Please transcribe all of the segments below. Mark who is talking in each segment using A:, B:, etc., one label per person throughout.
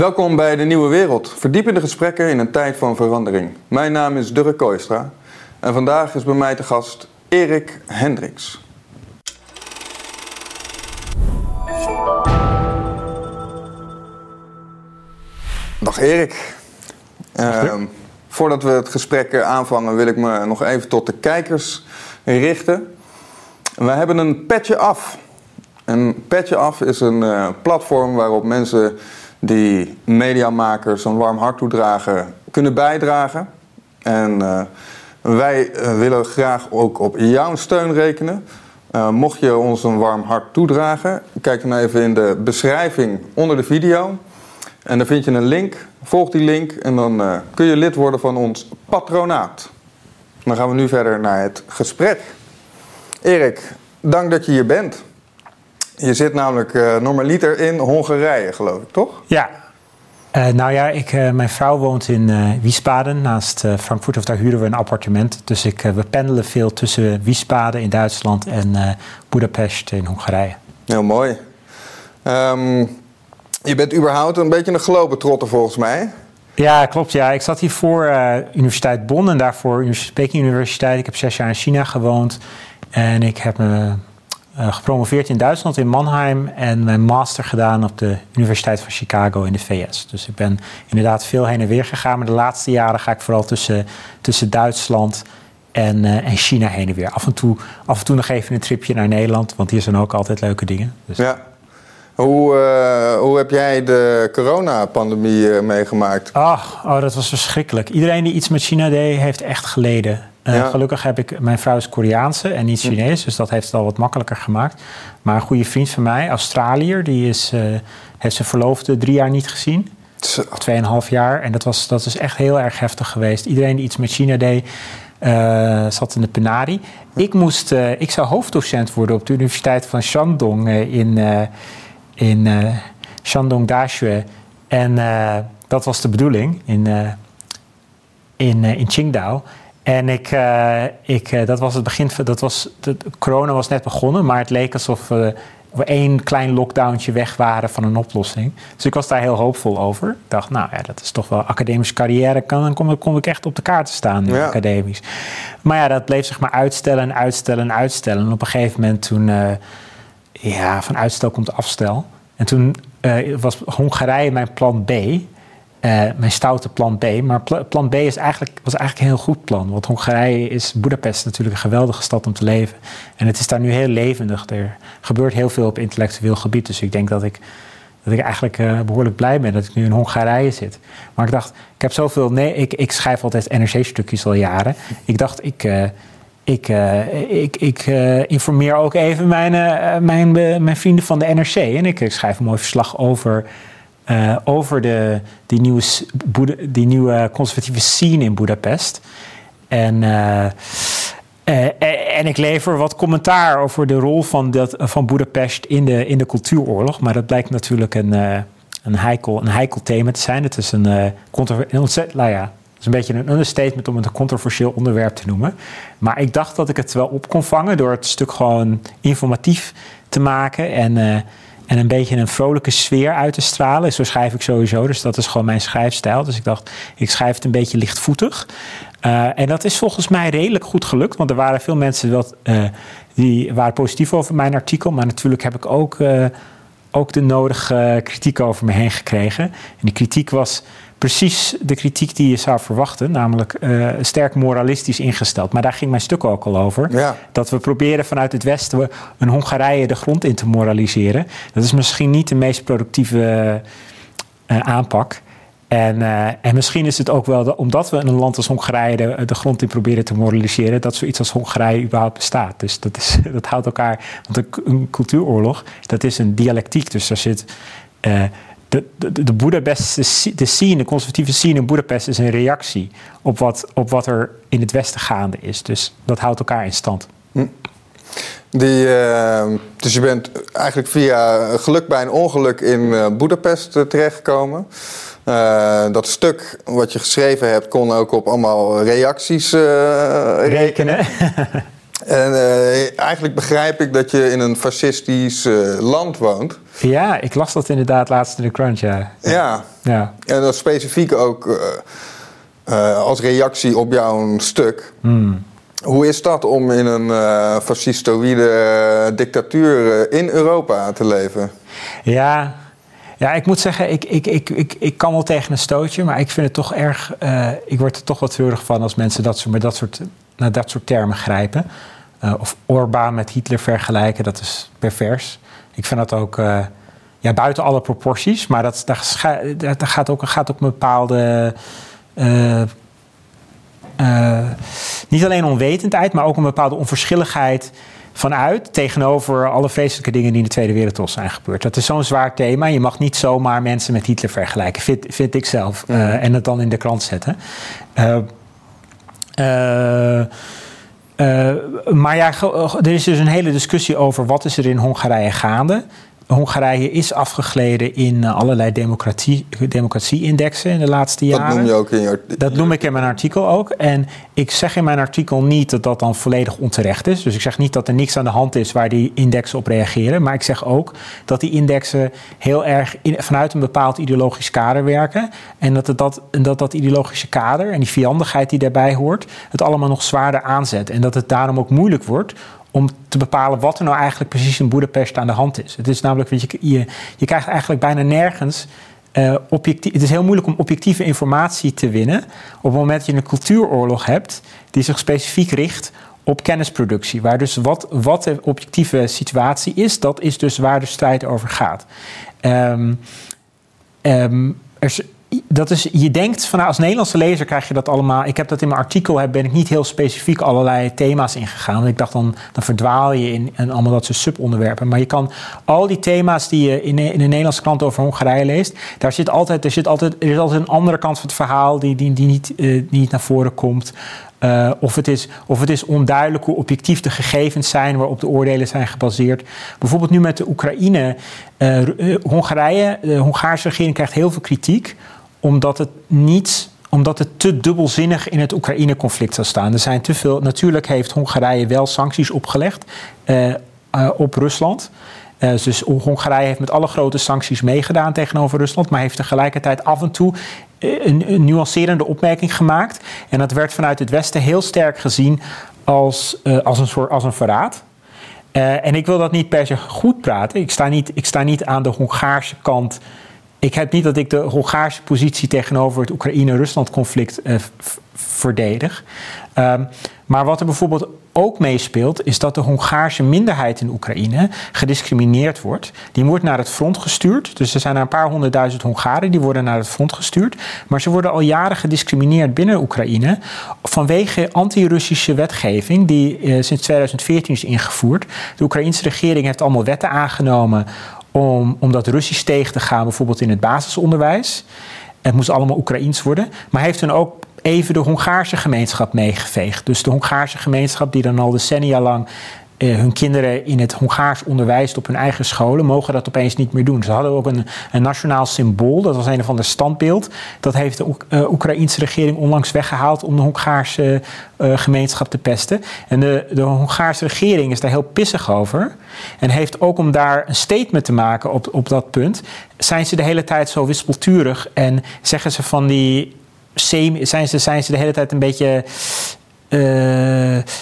A: Welkom bij De Nieuwe Wereld, verdiepende gesprekken in een tijd van verandering. Mijn naam is Durre Kooistra en vandaag is bij mij te gast Erik Hendricks. Dag Erik. Ehm, voordat we het gesprek aanvangen wil ik me nog even tot de kijkers richten. We hebben een petje af. Een petje af is een eh, platform waarop mensen die mediamakers een warm hart toedragen kunnen bijdragen. En eh, wij willen graag ook op jouw steun rekenen. mocht je ons een warm hart toedragen, kijk dan even in de beschrijving onder de video. En dan vind je een link. Volg die link en dan kun je lid worden van ons patronaat. Dan gaan we nu verder naar het gesprek. Erik, dank dat je hier bent. Je zit namelijk uh, normaliter in Hongarije, geloof ik, toch?
B: Ja. Uh, nou ja, ik, mijn vrouw woont in Wiesbaden naast Frankfurt. Of daar huren we een appartement. Dus ik, we pendelen veel tussen Wiesbaden in Duitsland en Budapest in Hongarije.
A: Heel mooi. Um, je bent überhaupt een beetje een globetrotter volgens mij.
B: Ja, klopt. Ja. Ik zat hier voor Universiteit Bonn en daarvoor Peking Universiteit. Ik heb zes jaar in China gewoond. En ik heb me gepromoveerd in Duitsland, in Mannheim. En mijn master gedaan op de Universiteit van Chicago in de VS. Dus ik ben inderdaad veel heen en weer gegaan. Maar de laatste jaren ga ik vooral tussen, tussen Duitsland en, uh, en China heen en weer. Af en, toe, af en toe nog even een tripje naar Nederland. Want hier zijn ook altijd leuke dingen.
A: Dus. Ja. Hoe, uh, hoe heb jij de coronapandemie uh, meegemaakt?
B: Ach, oh, dat was verschrikkelijk. Iedereen die iets met China deed, heeft echt geleden. Uh, Gelukkig heb ik, mijn vrouw is Koreaanse en niet hm. Chinees, dus dat heeft het al wat makkelijker gemaakt. Maar een goede vriend van mij, Australiër, die is, heeft zijn verloofde drie jaar niet gezien. Of tweeënhalf jaar. En dat, was, dat is echt heel erg heftig geweest. Iedereen die iets met China deed, zat in de penari. Ik, moest, ik zou hoofddocent worden op de Universiteit van Shandong in in Shandong Dashue. En dat was de bedoeling in, in, in Qingdao. En ik, ik, dat was het begin van. Dat was, de, corona was net begonnen, maar het leek alsof we één klein lockdowntje weg waren van een oplossing. Dus ik was daar heel hoopvol over. Ik dacht, nou ja, dat is toch wel academische carrière. Kan, dan kom, kom ik echt op de kaart te staan, ja. academisch. Maar ja, dat bleef zich maar uitstellen en uitstellen en uitstellen. En op een gegeven moment toen ja, van uitstel komt afstel. En toen was Hongarije mijn plan B. Uh, mijn stoute plan B. Maar plan B is eigenlijk, was eigenlijk een heel goed plan. Want Hongarije is Budapest natuurlijk een geweldige stad om te leven. En het is daar nu heel levendig. Er gebeurt heel veel op intellectueel gebied. Dus ik denk dat ik, dat ik eigenlijk uh, behoorlijk blij ben dat ik nu in Hongarije zit. Maar ik dacht, ik heb zoveel. Nee, ik, ik schrijf altijd NRC-stukjes al jaren. Ik dacht, ik ik, uh, ik, ik uh, informeer ook even mijn, mijn, mijn vrienden van de NRC. En ik schrijf een mooi verslag over, over de, die, nieuwe, die nieuwe conservatieve scene in Budapest. En, en ik lever wat commentaar over de rol van, dat, van Budapest in de, in de cultuuroorlog. Maar dat blijkt natuurlijk een, een, heikel, een heikel thema te zijn. Het is een, een ontzettend, nou ja, is een beetje een understatement om het een controversieel onderwerp te noemen. Maar ik dacht dat ik het wel op kon vangen door het stuk gewoon informatief te maken en, en een beetje een vrolijke sfeer uit te stralen. Zo schrijf ik sowieso, dus dat is gewoon mijn schrijfstijl. Dus ik dacht, ik schrijf het een beetje lichtvoetig. Uh, en dat is volgens mij redelijk goed gelukt, want er waren veel mensen wat, uh, die waren positief over mijn artikel. Maar natuurlijk heb ik ook, ook de nodige kritiek over me heen gekregen. En die kritiek was precies de kritiek die je zou verwachten, namelijk uh, sterk moralistisch ingesteld. Maar daar ging mijn stuk ook al over. Dat we proberen vanuit het Westen een Hongarije de grond in te moraliseren. Dat is misschien niet de meest productieve uh, aanpak. En, uh, en misschien is het ook wel, de, omdat we in een land als Hongarije de, de, grond in proberen te moraliseren, dat zoiets als Hongarije überhaupt bestaat. Dus dat, is, dat houdt elkaar. Want een, een cultuuroorlog, dat is een dialectiek. Dus daar zit de, de, de Boedapest, de scene, de conservatieve scene in Boedapest is een reactie op wat, op wat er in het Westen gaande is. Dus dat houdt elkaar in stand. Hm.
A: Die, uh, dus je bent eigenlijk via geluk bij een ongeluk in uh, Boedapest uh, terechtgekomen. dat stuk wat je geschreven hebt kon ook op allemaal reacties rekenen. En uh, eigenlijk begrijp ik dat je in een fascistisch uh, land woont.
B: Ja, ik las dat inderdaad laatst in de Crunch, ja.
A: Ja. ja. En dat specifiek ook uh, als reactie op jouw stuk. Hmm. Hoe is dat om in een fascistoïde dictatuur in Europa te leven?
B: Ja, ja, ik moet zeggen, ik, ik, ik, ik, ik kan wel tegen een stootje, maar ik vind het toch erg. ik word er toch wat treurig van als mensen dat soort, met dat soort naar dat soort termen grijpen. Uh, of Orbán met Hitler vergelijken, dat is pervers. Ik vind dat ook uh, ja, buiten alle proporties, maar dat, dat, gaat, ook, gaat ook een bepaalde. Uh, niet alleen onwetendheid, maar ook een bepaalde onverschilligheid vanuit tegenover alle vreselijke dingen die in de Tweede Wereldoorlog zijn gebeurd. Dat is zo'n zwaar thema. Je mag niet zomaar mensen met Hitler vergelijken, vind, vind ik zelf. en het dan in de krant zetten. Uh, maar ja, er is dus een hele discussie over wat is er in Hongarije gaande. Hongarije is afgegleden in eh, allerlei democratie, democratie-indexen in de laatste jaren.
A: Dat noem je ook in je artikel.
B: Dat noem ik in mijn artikel ook. En ik zeg in mijn artikel niet dat dat dan volledig onterecht is. Dus ik zeg niet dat er niks aan de hand is waar die indexen op reageren. Maar ik zeg ook dat die indexen heel erg vanuit een bepaald ideologisch kader werken. En dat, het dat, dat dat ideologische kader en die vijandigheid die daarbij hoort, het allemaal nog zwaarder aanzet. En dat het daarom ook moeilijk wordt om te bepalen wat er nou eigenlijk precies in Boedapest aan de hand is. Het is namelijk, je, je, krijgt eigenlijk bijna nergens uh, objectief. Het is heel moeilijk om objectieve informatie te winnen op het moment dat je een cultuuroorlog hebt die zich specifiek richt op kennisproductie. Waar dus wat, wat de objectieve situatie is, dat is dus waar de strijd over gaat. Um, er, dat is, je denkt van nou, als Nederlandse lezer krijg je dat allemaal. Ik heb dat in mijn artikel, ben ik niet heel specifiek allerlei thema's ingegaan. Ik dacht dan, dan verdwaal je in, in allemaal dat soort subonderwerpen. Maar je kan al die thema's die je in, in de Nederlandse krant over Hongarije leest, daar zit altijd, er, zit altijd, er is altijd een andere kant van het verhaal die, die, die, niet, uh, niet naar voren komt. Uh, of, het is, of het is onduidelijk hoe objectief de gegevens zijn waarop de oordelen zijn gebaseerd. Bijvoorbeeld nu met de Oekraïne. Uh, Hongarije, de Hongaarse regering krijgt heel veel kritiek omdat het niet omdat het te dubbelzinnig in het Oekraïne-conflict zou staan. Er zijn te veel. Natuurlijk heeft Hongarije wel sancties opgelegd uh, uh, op Rusland. Uh, dus Hongarije heeft met alle grote sancties meegedaan tegenover Rusland, maar heeft tegelijkertijd af en toe een, een nuancerende opmerking gemaakt. En dat werd vanuit het Westen heel sterk gezien als, als, een, soort, als een verraad. en ik wil dat niet per se goed praten. Ik sta niet, ik sta niet aan de Hongaarse kant ik heb niet dat ik de Hongaarse positie tegenover het Oekraïne-Rusland-conflict uh, verdedig. Um, maar wat er bijvoorbeeld ook meespeelt, is dat de Hongaarse minderheid in Oekraïne gediscrimineerd wordt. Die wordt naar het front gestuurd. Dus er zijn een paar honderdduizend Hongaren die worden naar het front gestuurd. Maar ze worden al jaren gediscrimineerd binnen Oekraïne vanwege anti-Russische wetgeving die eh, sinds 2014 is ingevoerd. De Oekraïnse regering heeft allemaal wetten aangenomen om, om dat Russisch tegen te gaan, bijvoorbeeld in het basisonderwijs. Het moest allemaal Oekraïens worden. Maar heeft dan ook even de Hongaarse gemeenschap meegeveegd. Dus de Hongaarse gemeenschap die dan al decennia lang uh, hun kinderen in het Hongaars onderwijst op hun eigen scholen, mogen dat opeens niet meer doen. Ze hadden ook een, een nationaal symbool, dat was een of ander standbeeld. Dat heeft de uh, Oekraïnse regering onlangs weggehaald om de Hongaarse uh, gemeenschap te pesten. En de, de Hongaarse regering is daar heel pissig over. En heeft ook om daar een statement te maken op, op dat punt, zijn ze de hele tijd zo wispelturig en zeggen ze van die zijn ze, zijn ze de hele tijd een beetje uh,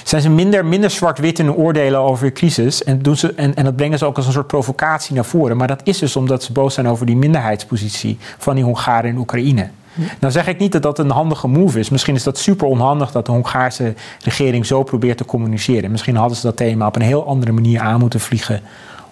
B: zijn ze minder, minder zwart-wit in hun oordelen over de crisis. En, doen ze, en, en dat brengen ze ook als een soort provocatie naar voren. Maar dat is dus omdat ze boos zijn over die minderheidspositie van die Hongaren in Oekraïne. Nou zeg ik niet dat dat een handige move is. Misschien is dat super onhandig dat de Hongaarse regering zo probeert te communiceren. Misschien hadden ze dat thema op een heel andere manier aan moeten vliegen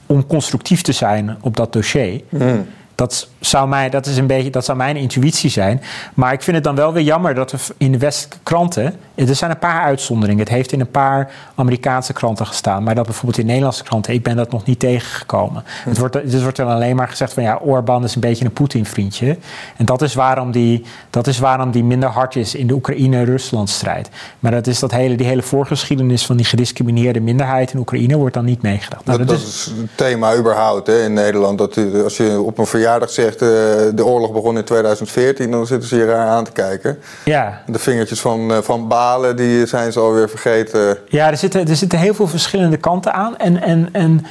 B: om constructief te zijn op dat dossier. Mm. Dat zou, mij, dat, is een beetje, dat zou mijn intuïtie zijn. Maar ik vind het dan wel weer jammer dat we in de Westkranten. Er zijn een paar uitzonderingen. Het heeft in een paar Amerikaanse kranten gestaan. Maar dat bijvoorbeeld in Nederlandse kranten, ik ben dat nog niet tegengekomen. Hm. Het, wordt, het wordt dan alleen maar gezegd van ja, Orbán is een beetje een Poetin-vriendje. En dat is, waarom die, dat is waarom die minder hard is in de Oekraïne-Rusland-strijd. Maar dat is dat hele, die hele voorgeschiedenis van die gediscrimineerde minderheid in Oekraïne wordt dan niet meegedacht.
A: Nou, dat, dat, is, het thema überhaupt hè, in Nederland. Dat als je op een verjaardag zegt zegt de oorlog begon in 2014, dan zitten ze hier raar aan te kijken.
B: Ja.
A: De vingertjes van, van Balen, die zijn ze alweer vergeten.
B: Ja, er zitten, er zitten heel veel verschillende kanten aan. En, en, en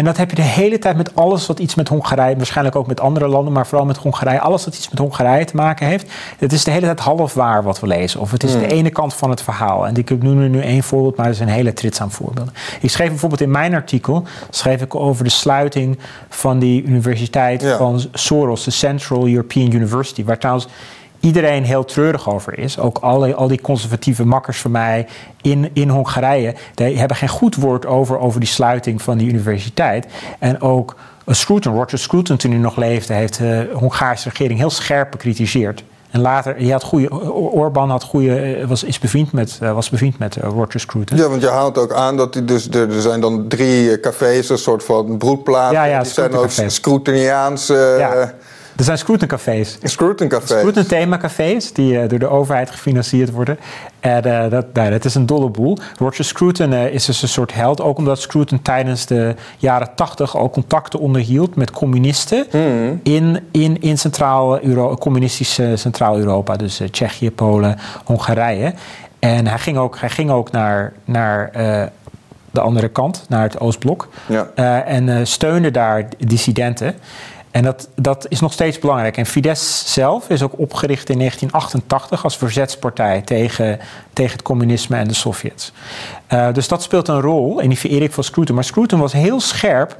B: en dat heb je de hele tijd met alles wat iets met Hongarije, waarschijnlijk ook met andere landen, maar vooral met Hongarije, alles wat iets met Hongarije te maken heeft. Het is de hele tijd half waar wat we lezen. Of het is de hmm. ene kant van het verhaal. En ik noem er nu één voorbeeld, maar er zijn hele trits aan voorbeelden. Ik schreef bijvoorbeeld in mijn artikel, schreef ik over de sluiting van die universiteit van Soros, de Central European University, waar trouwens iedereen heel treurig over is. Ook al, al die conservatieve makkers van mij in, in Hongarije. Die hebben geen goed woord over, over die sluiting van die universiteit. En ook Scruton, Roger Scruton, toen hij nog leefde, heeft de Hongaarse regering heel scherp bekritiseerd. En later, je had goede, Orbán had goede, was, is bevriend met, was bevriend met Roger Scruton.
A: Ja, want je haalt ook aan dat die dus, er, zijn dan drie cafés, een soort van broedplaats.
B: Ja, ja,
A: die zijn ook Scrutiniaanse. Ja.
B: Er zijn Scruton-cafés.
A: Scruton-cafés.
B: Scruton-thema-cafés die uh, door de overheid gefinancierd worden. En uh, dat, nou, dat is een dolle boel. Roger Scruton uh, is dus een soort held. Ook omdat Scruton tijdens de jaren tachtig al contacten onderhield met communisten mm. in, in, in Centraal Euro, communistische Centraal-Europa. Dus Tsjechië, Polen, Hongarije. En hij ging ook, hij ging ook naar, naar de andere kant, naar het Oostblok. Ja. en steunde daar dissidenten. En dat, dat is nog steeds belangrijk. En Fidesz zelf is ook opgericht in 1988 als verzetspartij tegen, tegen het communisme en de Sovjets. Uh, dus dat speelt een rol in die verering van Scruton. Maar Scruton was heel scherp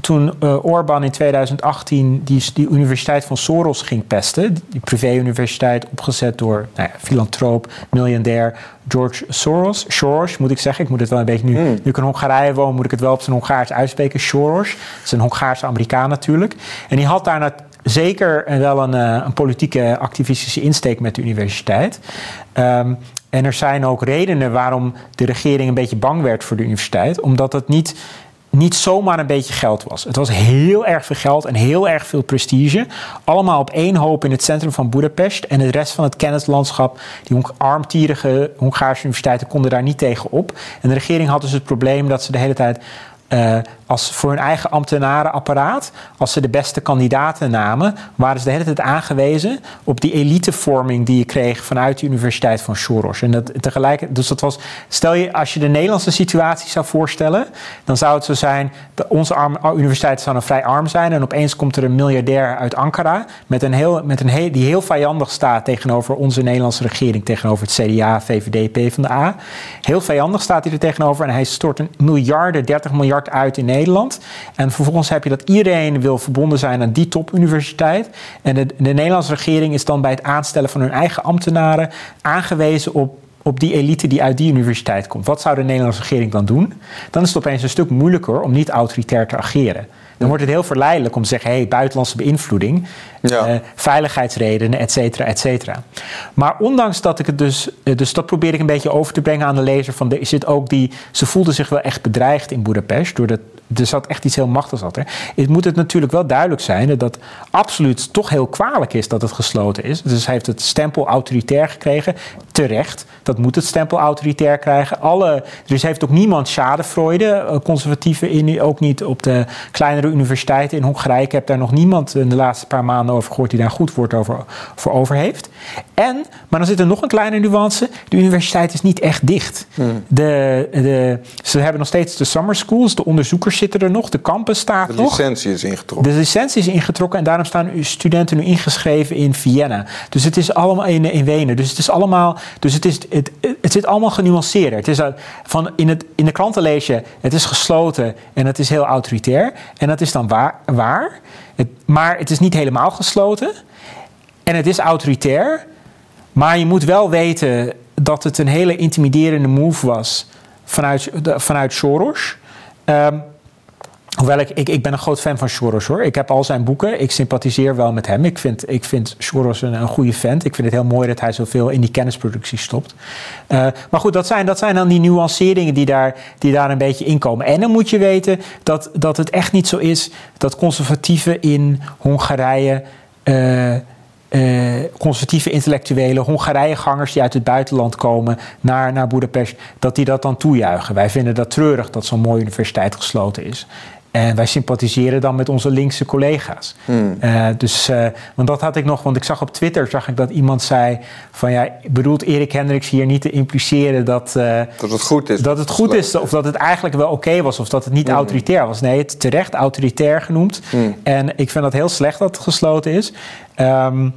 B: toen uh, Orbán in 2018 die, die universiteit van Soros ging pesten, die privé-universiteit opgezet door nou ja, filantroop, miljardair George Soros, Soros moet ik zeggen, ik moet het wel een beetje nu, mm. nu ik in Hongarije woon, moet ik het wel op zijn Hongaars uitspreken, Soros, dat is een Hongaarse Amerikaan natuurlijk. En die had daarna zeker wel een, uh, een politieke activistische insteek met de universiteit. Um, en er zijn ook redenen waarom de regering een beetje bang werd voor de universiteit, omdat het niet niet zomaar een beetje geld was. Het was heel erg veel geld en heel erg veel prestige. Allemaal op één hoop in het centrum van Budapest. En de rest van het kennislandschap, die armtierige Hongaarse universiteiten, konden daar niet tegen op. En de regering had dus het probleem dat ze de hele tijd uh, als voor hun eigen ambtenarenapparaat, als ze de beste kandidaten namen, waren ze de hele tijd aangewezen op die elitevorming die je kreeg vanuit de Universiteit van Soros. En dat tegelijk, dus dat was, stel je, als je de Nederlandse situatie zou voorstellen, dan zou het zo zijn, dat onze arm, universiteiten zouden vrij arm zijn en opeens komt er een miljardair uit Ankara met een heel, met een die heel vijandig staat tegenover onze Nederlandse regering, tegenover het CDA, VVD, PvdA. Heel vijandig staat hij er tegenover en hij stort een miljarden, 30 miljard uit in Nederland. En vervolgens heb je dat iedereen wil verbonden zijn aan die topuniversiteit. En de, de Nederlandse regering is dan bij het aanstellen van hun eigen ambtenaren aangewezen op op die elite die uit die universiteit komt. Wat zou de Nederlandse regering dan doen? Dan is het opeens een stuk moeilijker om niet autoritair te ageren. Dan wordt het heel verleidelijk om te zeggen: hé, hey, buitenlandse beïnvloeding, ja. uh, veiligheidsredenen, et cetera, et cetera. Maar ondanks dat ik het dus, uh, dus dat probeer ik een beetje over te brengen aan de lezer. Van de, is het ook die, ze voelden zich wel echt bedreigd in Budapest door dat er zat echt iets heel machtigs achter. Het moet het natuurlijk wel duidelijk zijn dat absoluut toch heel kwalijk is dat het gesloten is. Dus hij heeft het stempel autoritair gekregen. Terecht, dat moet het stempel autoritair krijgen. Alle, dus heeft ook niemand schadefreude, eh, conservatieven in, ook niet op de kleinere universiteiten in Hongarije. Ik heb daar nog niemand in de laatste paar maanden over gehoord die daar goed woord over, voor over heeft. En, maar dan zit er nog een kleine nuance. De universiteit is niet echt dicht. Hmm. De, de, ze hebben nog steeds de summer schools, de onderzoekers zitten er nog, de campus staat nog.
A: De licentie is ingetrokken.
B: De licentie is ingetrokken en daarom staan studenten nu ingeschreven in Vienna. Dus het is allemaal in, in Wenen. Dus het is allemaal, dus het, is, het, het zit allemaal genuanceerder. Het is van in, het, in de kranten lees je, het is gesloten en het is heel autoritair. En dat is dan waar, waar het, maar het is niet helemaal gesloten. En het is autoritair. Maar je moet wel weten dat het een hele intimiderende move was vanuit, vanuit Soros. Um, Hoewel ik, ik, ben een groot fan van Soros hoor. Ik heb al zijn boeken. Ik sympathiseer wel met hem. Ik vind, ik vind Soros een, een goede vent. Ik vind het heel mooi dat hij zoveel in die kennisproductie stopt. Uh, maar goed, dat zijn, dat zijn dan die nuanceringen die daar, die daar een beetje inkomen. En dan moet je weten dat, dat het echt niet zo is dat conservatieven in Hongarije. Uh, uh, conservatieve intellectuelen, Hongarijegangers die uit het buitenland komen naar, naar Boedapest, dat die dat dan toejuichen. Wij vinden dat treurig dat zo'n mooie universiteit gesloten is. En wij sympathiseren dan met onze linkse collega's. Hmm. Uh, dus, uh, want dat had ik nog, want ik zag op Twitter zag ik dat iemand zei van ja, bedoelt Erik Hendricks hier niet te impliceren dat, uh,
A: dat het goed is.
B: Dat het goed is, of dat het eigenlijk wel oké was, of dat het niet hmm. autoritair was. Nee, het terecht autoritair genoemd. Hmm. En ik vind dat heel slecht dat het gesloten is. Um,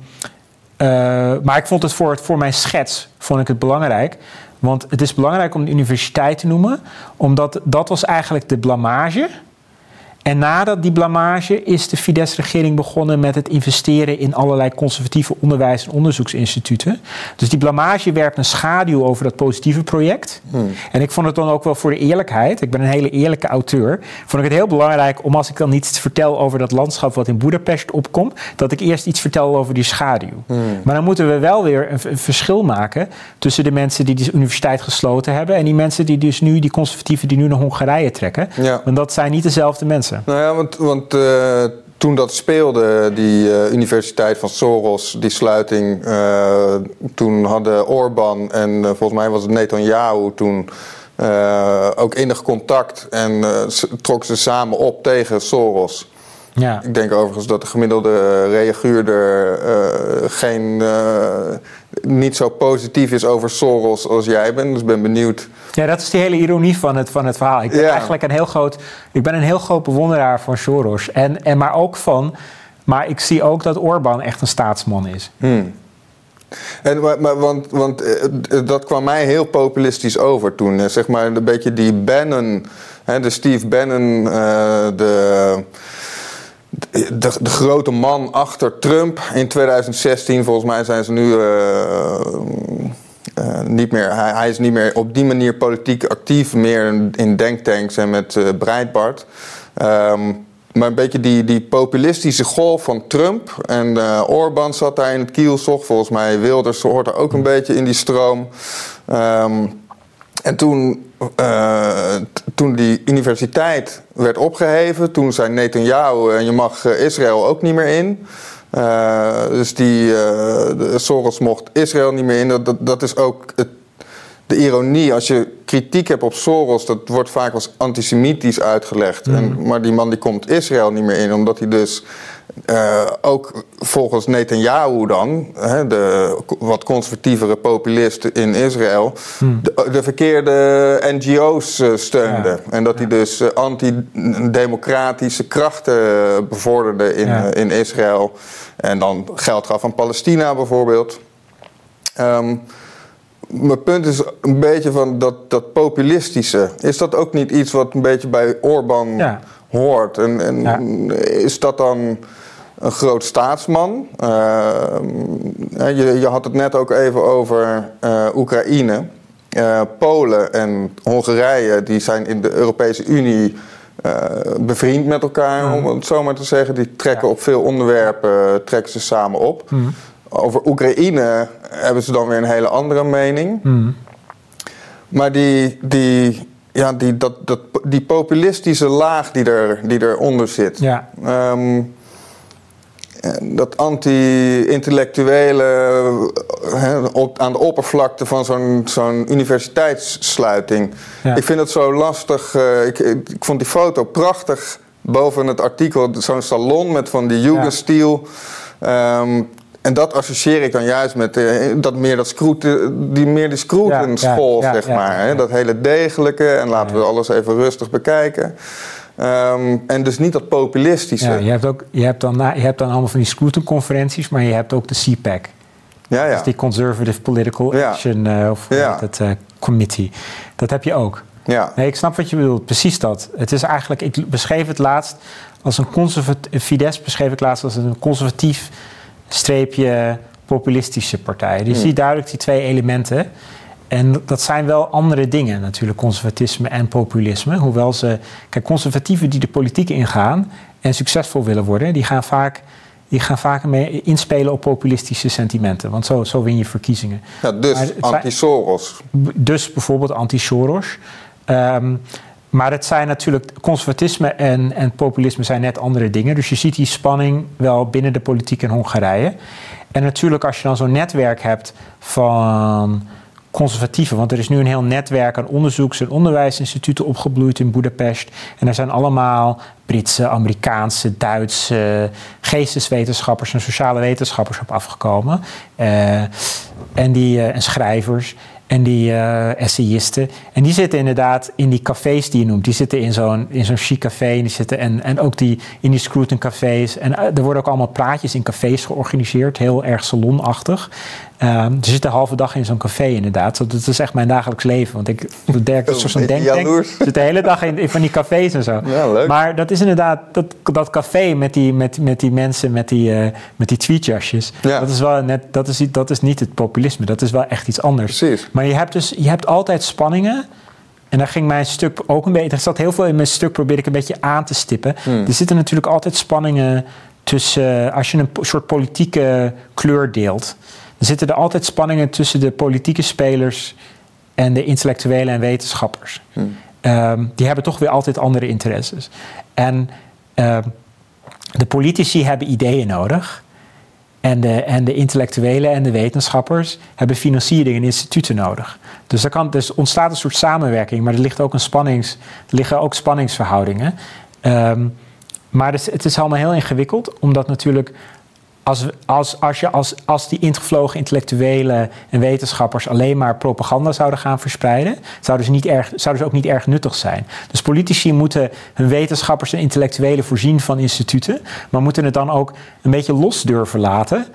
B: maar ik vond het voor, het voor mijn schets vond ik het belangrijk. Want het is belangrijk om de universiteit te noemen, omdat dat was eigenlijk de blamage en nadat die blamage is de Fidesz-regering begonnen met het investeren in allerlei conservatieve onderwijs- en onderzoeksinstituten. Dus die blamage werpt een schaduw over dat positieve project. Hmm. En ik vond het dan ook wel voor de eerlijkheid, ik ben een hele eerlijke auteur, vond ik het heel belangrijk om als ik dan iets vertel over dat landschap wat in Boedapest opkomt, dat ik eerst iets vertel over die schaduw. Hmm. Maar dan moeten we wel weer een, verschil maken tussen de mensen die de universiteit gesloten hebben en die mensen die dus nu, die conservatieven die nu naar Hongarije trekken. Ja. Want dat zijn niet dezelfde mensen.
A: Nou ja, want, want uh, toen dat speelde, die uh, Universiteit van Soros, die sluiting, uh, toen hadden Orbán en volgens mij was het Netanyahu toen ook enig contact en trok ze samen op tegen Soros. Ja. Ik denk overigens dat de gemiddelde reaguurder geen, niet zo positief is over Soros als jij bent. Dus ik ben benieuwd
B: ja, dat is die hele ironie van het, van het verhaal. Ik ben eigenlijk een heel groot, ik ben een heel groot bewonderaar van Soros. En, en maar ook van, maar ik zie ook dat Orbán echt een staatsman is.
A: Hmm. En, maar, want, want eh, dat kwam mij heel populistisch over toen. Zeg maar een beetje die Bannon, hè, de Steve Bannon, uh, de, de, de, grote man achter Trump in 2016. Volgens mij zijn ze nu. Uh, uh, niet meer, hij, is niet meer op die manier politiek actief, meer in, denktanks en met uh, Breitbart. Um, maar een beetje die, die populistische golf van Trump. En uh, Orbán zat daar in het kielzog. Volgens mij Wilders hoort er ook een beetje in die stroom. Um, en toen, uh, toen die universiteit werd opgeheven, toen zei Netanyahu... en je mag Israël ook niet meer in... Dus die, Soros mocht Israël niet meer in. Dat, dat, is ook het, de ironie. Als je kritiek hebt op Soros, dat wordt vaak als antisemitisch uitgelegd. En, mhm. maar die man die komt Israël niet meer in, omdat hij dus uh, ook volgens Netanyahu dan, hè, de wat conservatievere populisten in Israël, mhm. de, de, verkeerde NGO's steunde. En dat hij dus uh, antidemocratische krachten bevorderde in, in Israël. En dan geld gaf aan Palestina bijvoorbeeld. Um, mijn punt is een beetje van dat, dat populistische. Is dat ook niet iets wat een beetje bij Orbán hoort? En, en is dat dan een groot staatsman? Uh, je, je had het net ook even over uh, Oekraïne. Uh, Polen en Hongarije die zijn in de Europese Unie bevriend met elkaar, om het zo maar te zeggen. Die trekken op veel onderwerpen trekken ze samen op. Mm. Over Oekraïne hebben ze dan weer een hele andere mening. Mm. Maar die, die, ja, die, dat, dat, die populistische laag die, er, die eronder zit. Ja. Um, dat anti-intellectuele aan de oppervlakte van zo'n zo'n universiteitssluiting. Ik vind het zo lastig. Uh, ik, ik, vond die foto prachtig boven het artikel. Zo'n salon met van die Jugendstil. Ja. Um, en dat associeer ik dan juist met uh, dat meer dat scroeten, die meer die scroetenschool, ja, zeg maar. Hè? Dat hele degelijke en laten we alles even rustig bekijken. Um, en dus niet dat populistische.
B: Ja, je, hebt ook, je, hebt dan, je hebt dan allemaal van die scrutenconferenties, maar je hebt ook de CPAC. Ja, ja. Dus die Conservative Political Action uh, of het uh, Committee. Dat heb je ook. Ja. Nee, ik snap wat je bedoelt. Precies dat. Het is eigenlijk, ik beschreef het laatst als een conservatief. Fidesz beschreef ik laatst als een conservatief streepje populistische partij. Dus je hmm. ziet duidelijk die twee elementen. En dat zijn wel andere dingen natuurlijk, conservatisme en populisme. Hoewel ze, kijk, conservatieven die de politiek ingaan en succesvol willen worden, die gaan vaak, die gaan vaak mee inspelen op populistische sentimenten. Want zo, zo win je verkiezingen.
A: Ja, dus anti-Soros.
B: Dus bijvoorbeeld anti-Soros. Um, maar het zijn natuurlijk, conservatisme en, en populisme zijn net andere dingen. Dus je ziet die spanning wel binnen de politiek in Hongarije. En natuurlijk als je dan zo'n netwerk hebt van conservatieven. Want er is nu een heel netwerk aan onderzoeks- en onderwijsinstituten opgebloeid in Budapest. En daar zijn allemaal Britse, Amerikaanse, Duitse geesteswetenschappers en sociale wetenschappers op afgekomen. Uh, en, die, uh, en schrijvers. En die uh, essayisten. En die zitten inderdaad in die cafés die je noemt. Die zitten in zo'n, in zo'n chic café. En, die zitten en, en ook die, in die Scruton cafés. En er worden ook allemaal praatjes in cafés georganiseerd. Heel erg salonachtig. Um, er zit de halve dag in zo'n café inderdaad. Dat is echt mijn dagelijks leven. Want ik werk zo'n denk, zit de hele dag in, in, van die cafés en zo.
A: Ja, leuk.
B: Maar dat is inderdaad, dat, dat café met die, met, met die mensen met die, uh, met die tweetjasjes. Ja. Dat is wel net, dat is, dat is niet het populisme. Dat is wel echt iets anders.
A: Precies.
B: Maar je hebt dus, je hebt altijd spanningen. En daar ging mijn stuk ook een beetje. Er zat heel veel in mijn stuk, probeer ik een beetje aan te stippen. Hmm. Er zitten natuurlijk altijd spanningen tussen. Als je een soort politieke kleur deelt zitten er altijd spanningen tussen de politieke spelers en de intellectuelen en wetenschappers. Hmm. Um, die hebben toch weer altijd andere interesses. En um, de politici hebben ideeën nodig. En de, en de intellectuelen en de wetenschappers hebben financiering en instituten nodig. Dus er, kan, dus ontstaat een soort samenwerking, maar er, ligt ook een spannings, er liggen ook spanningsverhoudingen. Um, maar het is, het is allemaal heel ingewikkeld, omdat natuurlijk als, als, als, je als, als die ingevlogen intellectuelen en wetenschappers alleen maar propaganda zouden gaan verspreiden, zouden ze, niet erg, zouden ze ook niet erg nuttig zijn. Dus politici moeten hun wetenschappers en intellectuelen voorzien van instituten, maar moeten het dan ook een beetje los durven laten.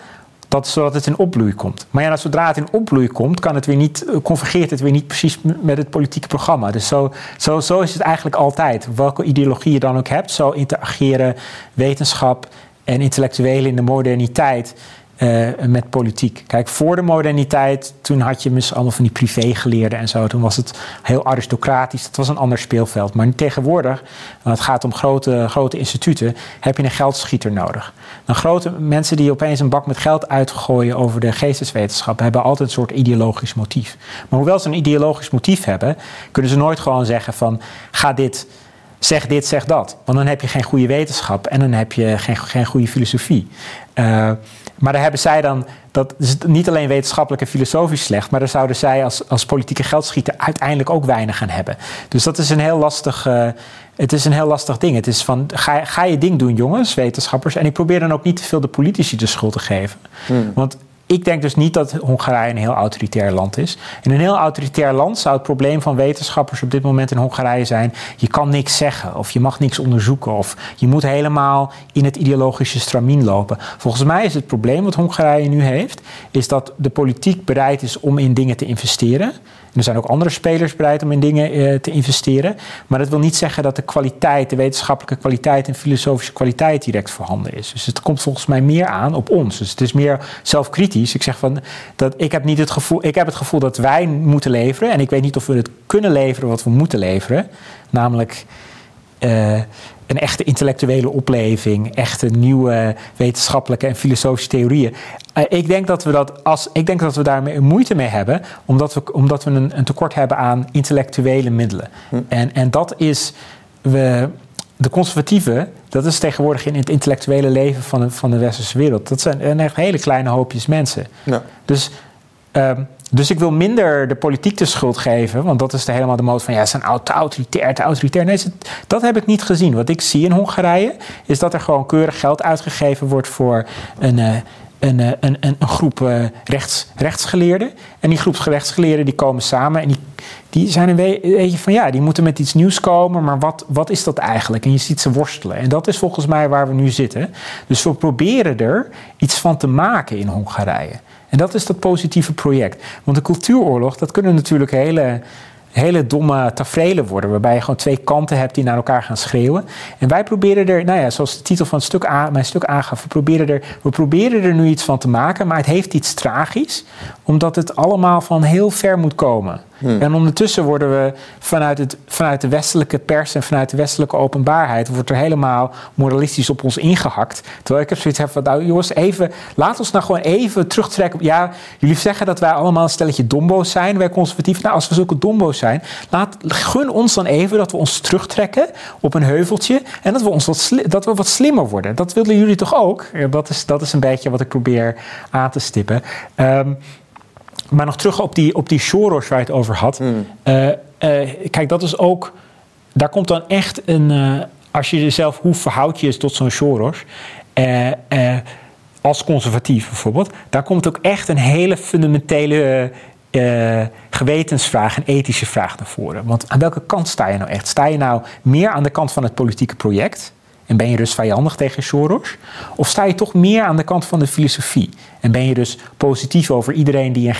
B: Dat, zodat het in opbloei komt. Maar ja, zodra het in opbloei komt, kan het weer niet, convergeert het weer niet precies met het politieke programma. Dus zo, zo, zo is het eigenlijk altijd. Welke ideologie je dan ook hebt, zo interageren wetenschap en intellectuelen in de moderniteit uh, met politiek. Kijk, voor de moderniteit, toen had je misschien allemaal van die privégeleerden en zo. Toen was het heel aristocratisch, dat was een ander speelveld. Maar tegenwoordig, want het gaat om grote, grote instituten, heb je een geldschieter nodig. Dan grote mensen die opeens een bak met geld uitgooien over de geesteswetenschap, hebben altijd een soort ideologisch motief. Maar hoewel ze een ideologisch motief hebben, kunnen ze nooit gewoon zeggen van, ga dit zeg dit, zeg dat. Want dan heb je geen goede wetenschap en dan heb je geen, geen goede filosofie. Uh, maar daar hebben zij dan, dat is niet alleen wetenschappelijk en filosofisch slecht, maar daar zouden zij als, als politieke geldschieter uiteindelijk ook weinig aan hebben. Dus dat is een heel lastig, uh, het is een heel lastig ding. Het is van, ga, ga je ding doen jongens, wetenschappers. En ik probeer dan ook niet te veel de politici de schuld te geven. Hmm. Want ik denk dus niet dat Hongarije een heel autoritair land is. In een heel autoritair land zou het probleem van wetenschappers op dit moment in Hongarije zijn: je kan niks zeggen of je mag niks onderzoeken of je moet helemaal in het ideologische stramien lopen. Volgens mij is het probleem wat Hongarije nu heeft, is dat de politiek bereid is om in dingen te investeren er zijn ook andere spelers bereid om in dingen uh, te investeren. Maar dat wil niet zeggen dat de kwaliteit, de wetenschappelijke kwaliteit en filosofische kwaliteit direct voorhanden is. Dus het komt volgens mij meer aan op ons. Dus het is meer zelfkritisch. Ik zeg van dat ik heb niet het gevoel, ik heb het gevoel dat wij moeten leveren. En ik weet niet of we het kunnen leveren wat we moeten leveren. Namelijk. Uh, een echte intellectuele opleving, echte nieuwe wetenschappelijke en filosofische theorieën. Uh, ik, denk dat we dat als, ik denk dat we daar moeite mee hebben, omdat we, omdat we een, een tekort hebben aan intellectuele middelen. Hm. En, en dat is. We, de conservatieven, dat is tegenwoordig in het intellectuele leven van de, van de westerse wereld. Dat zijn echt hele kleine hoopjes mensen. Ja. Dus um, dus ik wil minder de politiek de schuld geven, want dat is de helemaal de mode van ja, ze zijn te autoritair, te autoritair. Nee, dat heb ik niet gezien. Wat ik zie in Hongarije is dat er gewoon keurig geld uitgegeven wordt voor een, uh, een, een, een, een, groep uh, rechts, rechtsgeleerden. En die groep rechtsgeleerden die komen samen en die, die zijn een beetje van ja, die moeten met iets nieuws komen, maar wat, wat is dat eigenlijk? En je ziet ze worstelen. En dat is volgens mij waar we nu zitten. Dus we proberen er iets van te maken in Hongarije. En dat is dat positieve project. Want de cultuuroorlog, dat kunnen natuurlijk hele, hele domme tafereelen worden. Waarbij je gewoon twee kanten hebt die naar elkaar gaan schreeuwen. En wij proberen er, nou ja, zoals de titel van het stuk mijn stuk aangaf, we proberen, er, we proberen er nu iets van te maken. Maar het heeft iets tragisch, omdat het allemaal van heel ver moet komen. Hmm. En ondertussen worden we vanuit, het, vanuit de westelijke pers en vanuit de westelijke openbaarheid wordt er helemaal moralistisch op ons ingehakt. Terwijl ik heb zoiets heb van, nou jongens, even, laat ons nou gewoon even terugtrekken. Ja, jullie zeggen dat wij allemaal een stelletje dombo's zijn, wij conservatief. Nou, als we zulke dombo's zijn, laat, gun ons dan even dat we ons terugtrekken op een heuveltje en dat we, ons wat, dat we wat slimmer worden. Dat willen jullie toch ook? Dat is, dat is een beetje wat ik probeer aan te stippen. Um, maar nog terug op die, op die Soros waar je het over had.
A: Hmm.
B: Eh, eh, kijk, dat is ook. Daar komt dan echt een. eh, als je jezelf, hoe verhoud je je tot zo'n Soros? Als conservatief bijvoorbeeld. Daar komt ook echt een hele fundamentele gewetensvraag en ethische vraag naar voren. Want aan welke kant sta je nou echt? Sta je nou meer aan de kant van het politieke project? En ben je dus vijandig tegen Soros? Of sta je toch meer aan de kant van de filosofie? En ben je dus positief over iedereen die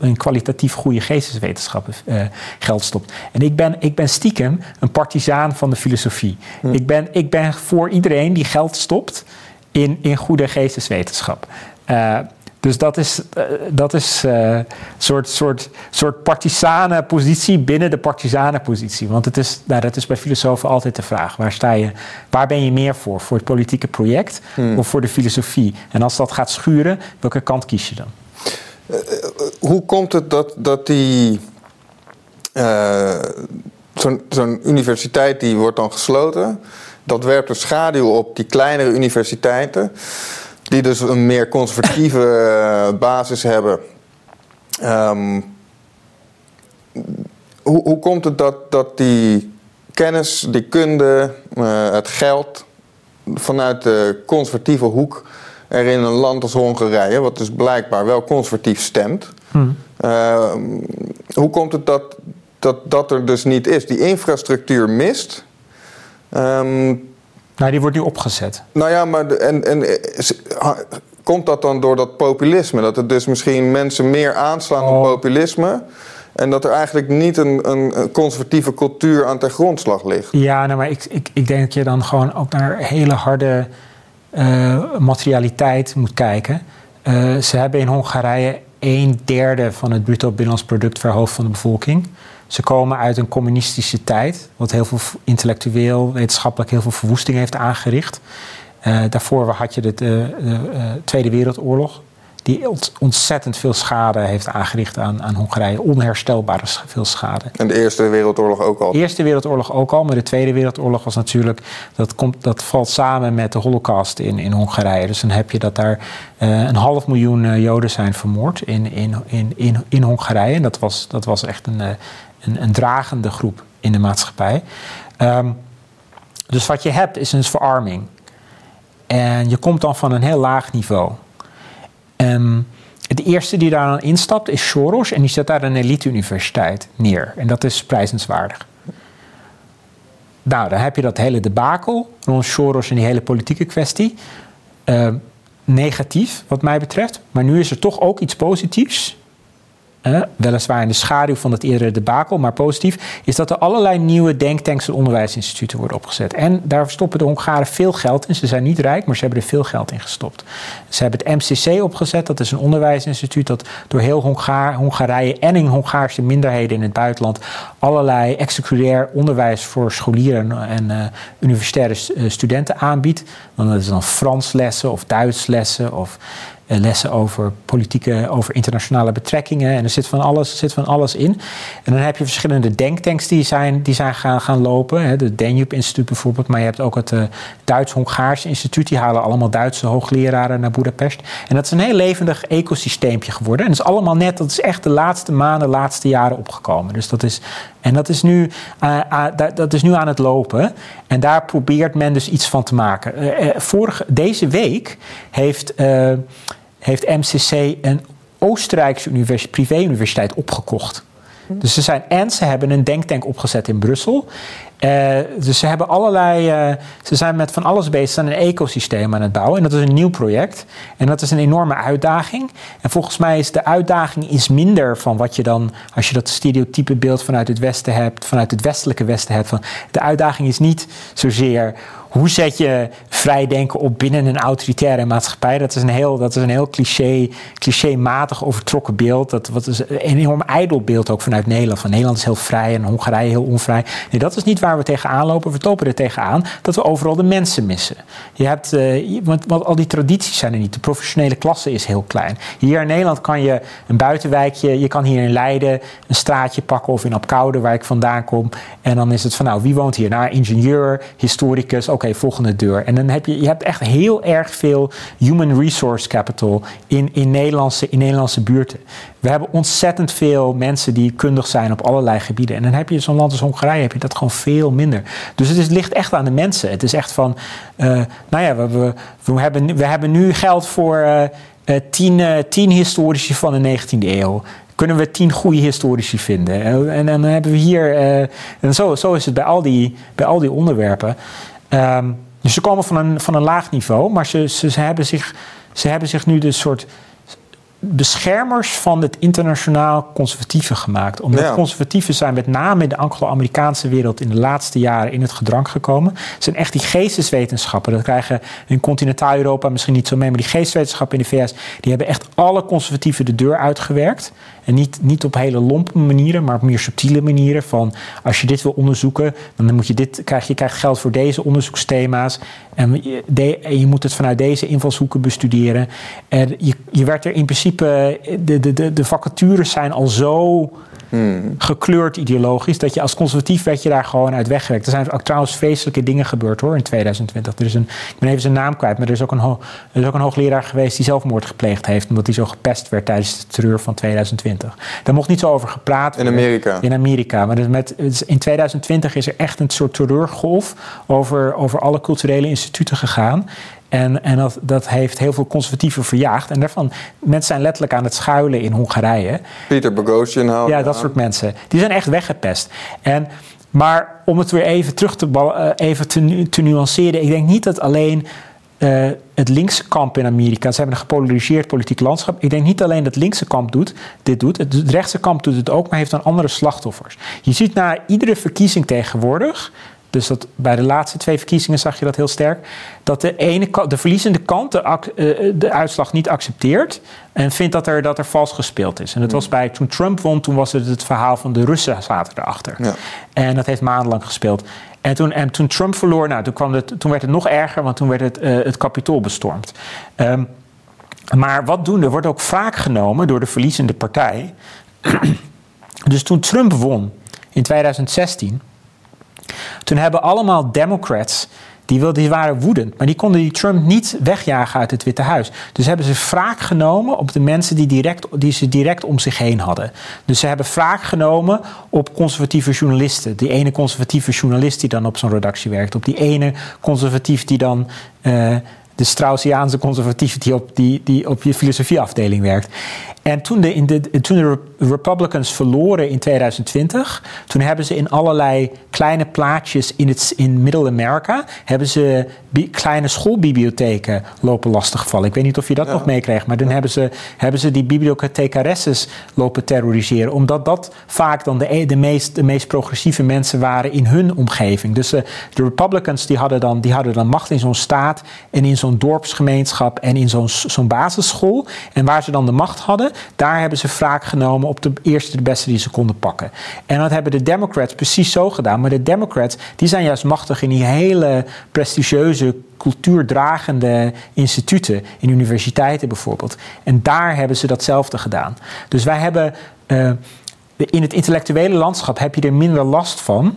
B: in, kwalitatief goede geesteswetenschappen eh, geld stopt? En ik ben, ik ben stiekem een partisaan van de filosofie. Ik, ben, ik ben voor iedereen die geld stopt in, in goede geesteswetenschap. Eh, dus dat is, eh, dat is eh, een soort, soort, soort partisane positie binnen de partisane positie. Want het is, nou, dat is bij filosofen altijd de vraag. Waar, sta je, waar ben je meer voor? Voor het politieke project of voor de filosofie? En als dat gaat schuren, welke kant kies je dan?
A: Hoe komt het dat, dat die. eh, Zo'n zo'n universiteit die wordt dan gesloten. Dat werpt een schaduw op die kleinere universiteiten. Die dus een meer conservatieve eh, basis hebben. Ehm, hoe, hoe komt het dat, dat die kennis, die kunde, eh, het geld vanuit de conservatieve hoek er in een land als Hongarije, wat dus blijkbaar wel conservatief stemt, eh, hoe komt het dat, dat dat er dus niet is? Die infrastructuur mist. Ehm,
B: Nou, die wordt nu opgezet.
A: nou ja, maar de- en, en, eh, komt dat dan door dat populisme? Dat het dus misschien mensen meer aanslaan op
B: Oh.
A: populisme. En dat er eigenlijk niet een, een conservatieve cultuur aan ten grondslag ligt.
B: Ja, nou, maar ik, ik, ik denk dat je dan gewoon ook naar hele harde eh, materialiteit moet kijken. Eh, ze hebben in Hongarije een derde van het bruto binnenlands product per hoofd van de bevolking. Ze komen uit een communistische tijd, wat heel veel intellectueel, wetenschappelijk heel veel verwoesting heeft aangericht. Eh, daarvoor had je de, de, de, eh, Tweede Wereldoorlog, die ont- ontzettend veel schade heeft aangericht aan, aan Hongarije. Onherstelbare veel schade.
A: En de Eerste Wereldoorlog ook al.
B: De Eerste Wereldoorlog ook al, maar de Tweede Wereldoorlog was natuurlijk. Dat, komt, dat valt samen met de Holocaust in, in Hongarije. Dus dan heb je dat daar eh, een half miljoen Joden zijn vermoord in, in, in, in, in Hongarije. En dat was, dat was echt een, een, dragende groep in de maatschappij. Ehm, dus wat je hebt is een verarming. En je komt dan van een heel laag niveau. Ehm, de eerste die daar dan instapt is Soros en die zet daar een elite-universiteit neer. En dat is prijzenswaardig. Nou, dan heb je dat hele debakel rond Soros en die hele politieke kwestie. Ehm, negatief, wat mij betreft. Maar nu is er toch ook iets positiefs. Weliswaar in de schaduw van het eerdere debakel, maar positief, is dat er allerlei nieuwe denktanks en onderwijsinstituten worden opgezet. En daar stoppen de Hongaren veel geld in. Ze zijn niet rijk, maar ze hebben er veel geld in gestopt. Ze hebben het MCC opgezet, dat is een onderwijsinstituut dat door heel Hongaar, Hongarije en in Hongaarse minderheden in het buitenland allerlei extracurricular onderwijs voor scholieren en eh, universitaire eh, studenten aanbiedt. Dan is het dan Frans lessen of Duits lessen of lessen over politieke, over internationale betrekkingen. En er zit van alles, zit van alles in. En dan heb je verschillende denktanks die zijn, die zijn gaan, gaan lopen. Hè. De Danube Instituut bijvoorbeeld. Maar je hebt ook het eh, Duits-Hongaars Instituut. Die halen allemaal Duitse hoogleraren naar Budapest. En dat is een heel levendig ecosysteempje geworden. En dat is allemaal net, dat is echt de laatste maanden, laatste jaren opgekomen. Dus dat is, en dat is, nu, eh, da- dat is nu aan het lopen. En daar probeert men dus iets van te maken. Eh, eh, vorige, deze week heeft, eh, heeft MCC een Oostenrijkse univers- privé-universiteit opgekocht. Dus ze zijn en ze hebben een denktank opgezet in Brussel. Eh, dus ze hebben allerlei. eh, ze zijn met van alles bezig, ze zijn een ecosysteem aan het bouwen. En dat is een nieuw project. En dat is een enorme uitdaging. En volgens mij is de uitdaging iets minder van wat je dan, als je dat stereotype beeld vanuit het Westen hebt, vanuit het westelijke Westen hebt. Van, de uitdaging is niet zozeer hoe zet je vrij denken op binnen een autoritaire maatschappij? Dat is een heel, dat is een heel cliché, clichématig overtrokken beeld. Dat wat is een enorm ijdel beeld ook vanuit Nederland. Van Nederland is heel vrij en Hongarije heel onvrij. Nee, dat is niet waar we tegenaan lopen. We lopen er tegenaan dat we overal de mensen missen. Je hebt, eh, want, al die tradities zijn er niet. De professionele klasse is heel klein. Hier in Nederland kan je een buitenwijkje, je kan hier in Leiden een straatje pakken of in Apkoude, waar ik vandaan kom. En dan is het van, nou, wie woont hier? Nou, ingenieur, historicus, volgende deur. En dan heb je, je hebt echt heel erg veel human resource capital in, in, Nederlandse, in Nederlandse buurten. we hebben ontzettend veel mensen die kundig zijn op allerlei gebieden. En dan heb je zo'n land als Hongarije, heb je dat gewoon veel minder. Dus het, is, ligt echt aan de mensen. Het is echt van, uh, nou ja, we, we, hebben, we hebben nu geld voor uh, tien, tien historici van de 19e eeuw kunnen we tien goede historici vinden. En, dan hebben we hier. en zo, zo is het bij al die, bij al die onderwerpen. Um, dus ze komen van een, van een laag niveau, maar ze, ze, ze, hebben zich, ze hebben zich nu de soort beschermers van het internationaal conservatieve gemaakt. Omdat ja. conservatieven zijn met name in de Anglo-Amerikaanse wereld in de laatste jaren in het gedrang gekomen. Het zijn echt die geesteswetenschappen. Dat krijgen in continentaal Europa misschien niet zo mee, maar die geesteswetenschappen in de VS, die hebben echt alle conservatieven de deur uitgewerkt. En niet, niet op hele lompe manieren, maar op meer subtiele manieren. Van als je dit wil onderzoeken, dan moet je dit krijg je krijgt geld voor deze onderzoeksthema's. En je, je moet het vanuit deze invalshoeken bestuderen. En je, je werd er in principe, de, de, de, de vacatures zijn al zo Hmm. gekleurd ideologisch, dat je als conservatief werd je daar gewoon uit weggewerkt. Er zijn ook trouwens vreselijke dingen gebeurd hoor in 2020. Er is een, ik ben even zijn naam kwijt, maar er is, ook een er is ook een hoogleraar geweest die zelfmoord gepleegd heeft, omdat hij zo gepest werd tijdens de terreur van 2020. Daar mocht niet zo over gepraat
A: worden. In Amerika?
B: In Amerika. Maar dus met, in 2020 is er echt een soort terreurgolf over, over alle culturele instituten gegaan. En, en dat, dat heeft heel veel conservatieven verjaagd. En daarvan, mensen zijn letterlijk aan het schuilen in Hongarije.
A: Pieter Boghossian
B: Ja, dat soort mensen. Die zijn echt weggepest. En, maar om het weer even terug te, uh, even te, te nuanceren. Ik denk niet dat alleen uh, het linkse kamp in Amerika. Ze hebben een gepolariseerd politiek landschap. Ik denk niet alleen dat het linkse kamp doet, dit doet. Het rechtse kamp doet het ook, maar heeft dan andere slachtoffers. Je ziet na iedere verkiezing tegenwoordig dus dat, bij de laatste twee verkiezingen zag je dat heel sterk. Dat de, ene, de verliezende kant de, uh, de uitslag niet accepteert. En vindt dat er, dat er vals gespeeld is. En dat was hmm. bij, toen Trump won, toen was het het verhaal van de Russen zaten erachter. Ja. En dat heeft maandenlang gespeeld. En toen, en toen Trump verloor, nou, toen, kwam het, toen werd het nog erger, want toen werd het, uh, het kapitool bestormd. Um, maar wat doen? Er wordt ook vaak genomen door de verliezende partij. dus toen Trump won in 2016 toen hebben allemaal Democrats. Die, waren woedend, maar die konden die Trump niet wegjagen uit het Witte Huis. Dus hebben ze wraak genomen op de mensen die, direct, die ze direct om zich heen hadden. Dus ze hebben wraak genomen op conservatieve journalisten. Die ene conservatieve journalist die dan op zo'n redactie werkt. Op die ene conservatief die dan uh, de Straussiaanse conservatief die op, die, die op je filosofieafdeling werkt. En toen de, in de, toen de Republicans verloren in 2020, toen hebben ze in allerlei kleine plaatjes in, het, in Middle-Amerika, hebben ze kleine schoolbibliotheken lopen lastigvallen. Ik weet niet of je dat nog meekreeg, maar dan hebben ze, hebben ze die bibliothecaresses lopen terroriseren, omdat dat vaak dan de, de, meest, de meest progressieve mensen waren in hun omgeving. Dus de, de Republicans die hadden, dan, die hadden dan macht in zo'n staat en in zo'n dorpsgemeenschap en in zo'n zo'n basisschool. En waar ze dan de macht hadden, daar hebben ze wraak genomen op de eerste de beste die ze konden pakken. En dat hebben de Democrats precies zo gedaan. Maar de Democrats die zijn juist machtig in die hele prestigieuze cultuurdragende instituten, in universiteiten bijvoorbeeld. En daar hebben ze datzelfde gedaan. Dus wij hebben. Uh, in het intellectuele landschap heb je er minder last van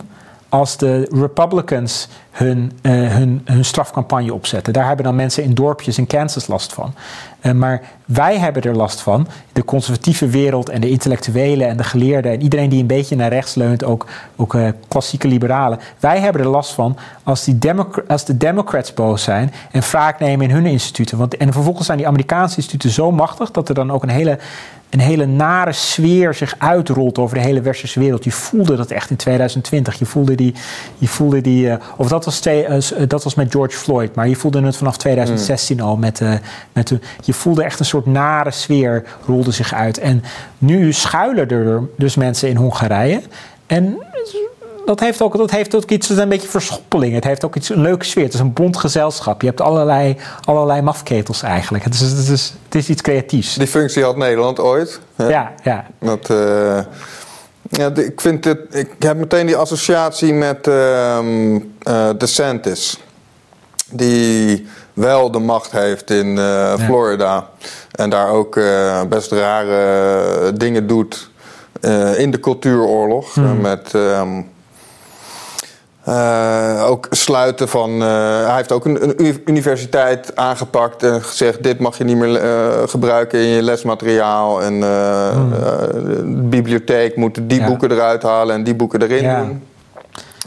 B: als de Republicans hun, uh, hun, hun strafcampagne opzetten. Daar hebben dan mensen in dorpjes in Kansas last van. Uh, maar wij hebben er last van, de conservatieve wereld en de intellectuelen en de geleerden en iedereen die een beetje naar rechts leunt, ook, ook uh, klassieke liberalen. Wij hebben er last van als, die als de Democrats boos zijn en wraak nemen in hun instituten. Want, en vervolgens zijn die Amerikaanse instituten zo machtig dat er dan ook een hele een hele nare sfeer zich uitrolt over de hele westerse wereld. Je voelde dat echt in 2020. Je voelde die, je voelde die uh, of dat was, twee, uh, dat was met George Floyd, maar je voelde het vanaf 2016 mm. al met, uh, met de, je voelde echt een soort nare sfeer rolde zich uit. En nu schuilen er dus mensen in Hongarije. En dat heeft ook, dat heeft ook iets, een beetje verschoppeling. Het heeft ook iets, een leuke sfeer. Het is een bond gezelschap. Je hebt allerlei, allerlei mafketels eigenlijk. Het is, het, is, het is iets creatiefs.
A: Die functie had Nederland ooit.
B: Ja, ja.
A: Dat, uh, ja, ik, vind het, ik heb meteen die associatie met uh, uh, DeSantis. Die wel de macht heeft in uh, Florida. Ja. En daar ook uh, best rare dingen doet in de cultuuroorlog. Hmm. Met um, Uh, ook sluiten van. Uh, hij heeft ook een, een, universiteit aangepakt en gezegd: dit mag je niet meer uh, gebruiken in je lesmateriaal. En hmm. de bibliotheek moet die boeken eruit halen en die boeken erin ja. doen.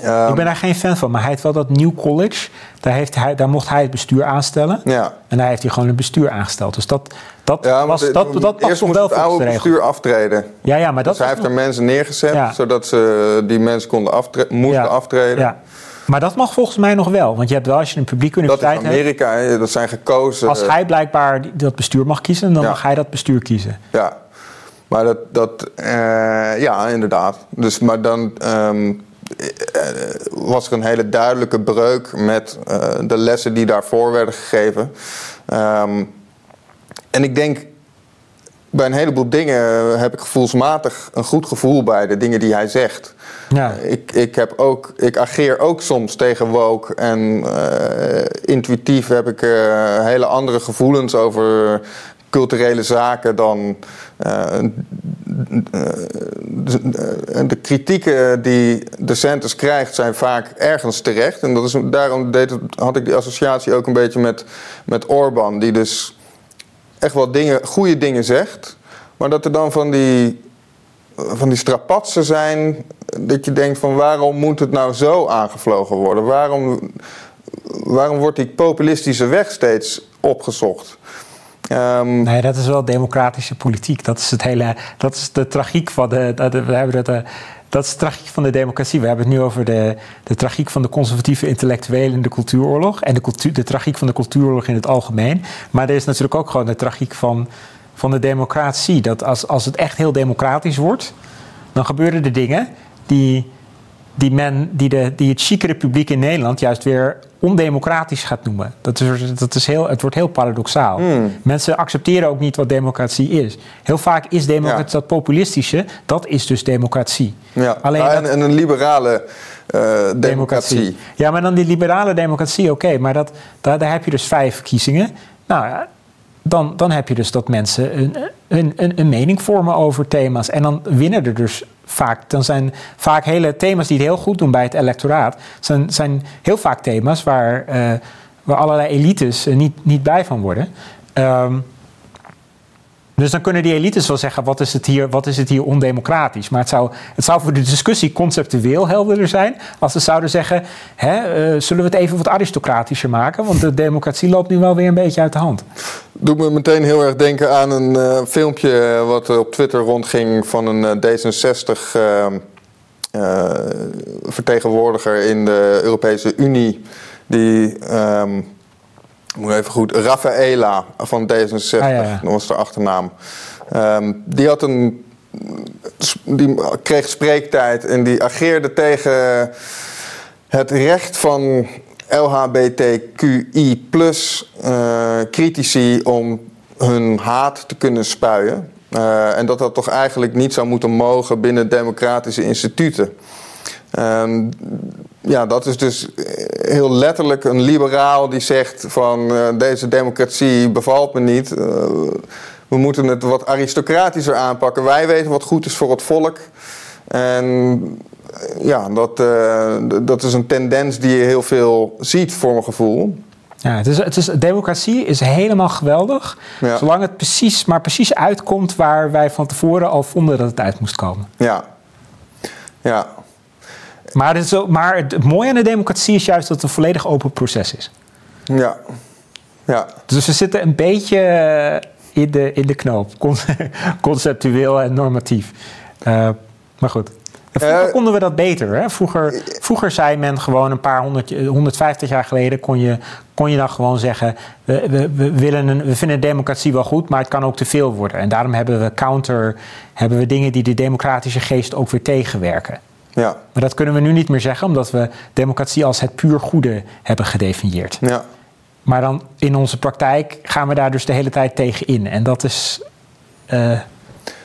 B: Um, ik ben daar geen fan van, maar hij heeft wel dat New College. Daar, heeft hij, daar mocht hij het bestuur aanstellen.
A: Ja.
B: En daar heeft hij gewoon het bestuur aangesteld. Dus dat, dat ja, was dat, dat, dat
A: moest wel het oude bestuur aftreden.
B: Ja, ja, maar dat
A: dus hij heeft er mensen neergezet, zodat ze die mensen konden aftre moesten aftreden. Ja.
B: Maar dat mag volgens mij nog wel. Want je hebt wel, als je een publieke universiteit
A: hebt... Dat is Amerika, dat zijn gekozen...
B: Als hij blijkbaar dat bestuur mag kiezen, dan mag hij dat bestuur kiezen.
A: Ja, maar dat... dat uh, ja, inderdaad. Dus, maar dan... Um, was er een hele duidelijke breuk met uh, de lessen die daarvoor werden gegeven. Um, en ik denk, bij een heleboel dingen heb ik gevoelsmatig een goed gevoel bij de dingen die hij zegt. Ja. Ik, ik, heb ook, ik ageer ook soms tegen woke en uh, intuïtief heb ik uh, hele andere gevoelens over culturele zaken dan uh, de, de, kritieken die de Centers krijgt zijn vaak ergens terecht. En dat is, daarom deed het, had ik die associatie ook een beetje met, met Orban, die dus echt wel dingen, goede dingen zegt. Maar dat er dan van die, van die strapatsen zijn. Dat je denkt van waarom moet het nou zo aangevlogen worden? Waarom, waarom wordt die populistische weg steeds opgezocht?
B: Um, nee, dat is wel democratische politiek. Dat is, het hele, dat is de tragiek van de. eh, dat is de tragiek van de democratie. We hebben het nu over de, de tragiek van de conservatieve intellectuelen in de cultuuroorlog. En de, cultuur, de tragiek van de cultuuroorlog in het algemeen. Maar er is natuurlijk ook gewoon de tragiek van, van de democratie. Dat als, als het echt heel democratisch wordt, dan gebeuren er dingen die, die, men, die, de, die het chicere publiek in Nederland juist weer ondemocratisch gaat noemen. Dat is, dat is heel, het wordt heel paradoxaal. Hmm. Mensen accepteren ook niet wat democratie is. Heel vaak is democratie, dat populistische, dat is dus democratie.
A: Ja. Alleen en, en, een liberale uh, democratie.
B: Ja, maar dan die liberale democratie, oké, maar dat, daar, daar heb je dus vijf verkiezingen. Nou ja, dan, dan heb je dus dat mensen een, een, een, een, mening vormen over thema's. En dan winnen er dus vaak. Dan zijn vaak hele thema's die het heel goed doen bij het electoraat. Zijn, zijn heel vaak thema's waar, uh, waar allerlei elites niet, niet blij van worden. Um, dus dan kunnen die elites wel zeggen: wat is het hier, wat is het hier ondemocratisch? Maar het zou, het zou voor de discussie conceptueel helderder zijn als ze zouden zeggen: hè, uh, zullen we het even wat aristocratischer maken? Want de democratie loopt nu wel weer een beetje uit de hand.
A: Doet me meteen heel erg denken aan een uh, filmpje wat op Twitter rondging van een uh, D66 vertegenwoordiger in de Europese Unie. Die. Um, moet even goed, Rafaela van D66, ah, dat was de achternaam. Um, die had een. Die kreeg spreektijd en die ageerde tegen het recht van LHBTQI uh, critici om hun haat te kunnen spuien. Uh, en dat dat toch eigenlijk niet zou moeten mogen binnen democratische instituten. Um, ja, dat is dus heel letterlijk een liberaal die zegt van uh, deze democratie bevalt me niet. Uh, we moeten het wat aristocratischer aanpakken. Wij weten wat goed is voor het volk. En uh, ja, dat, dat is een tendens die je heel veel ziet voor mijn gevoel.
B: Ja, het is, het is, democratie is helemaal geweldig. Ja. Zolang het precies, maar precies uitkomt waar wij van tevoren al vonden dat het uit moest komen.
A: Ja, ja.
B: Maar, het, maar het mooie aan de democratie is juist dat het een volledig open proces is.
A: Ja. ja.
B: Dus we zitten een beetje in de, in de knoop, conceptueel en normatief. Uh, maar goed. vroeger uh, konden we dat beter. Hè? Vroeger, vroeger zei men gewoon een paar honderd, 150 jaar geleden kon je, kon je dan gewoon zeggen: we, we, we, willen een, we vinden democratie wel goed, maar het kan ook te veel worden. En daarom hebben we counter, hebben we dingen die de democratische geest ook weer tegenwerken.
A: Ja.
B: Maar dat kunnen we nu niet meer zeggen, omdat we democratie als het puur goede hebben gedefinieerd.
A: Ja.
B: Maar dan in onze praktijk gaan we daar dus de hele tijd tegen in. En dat is uh,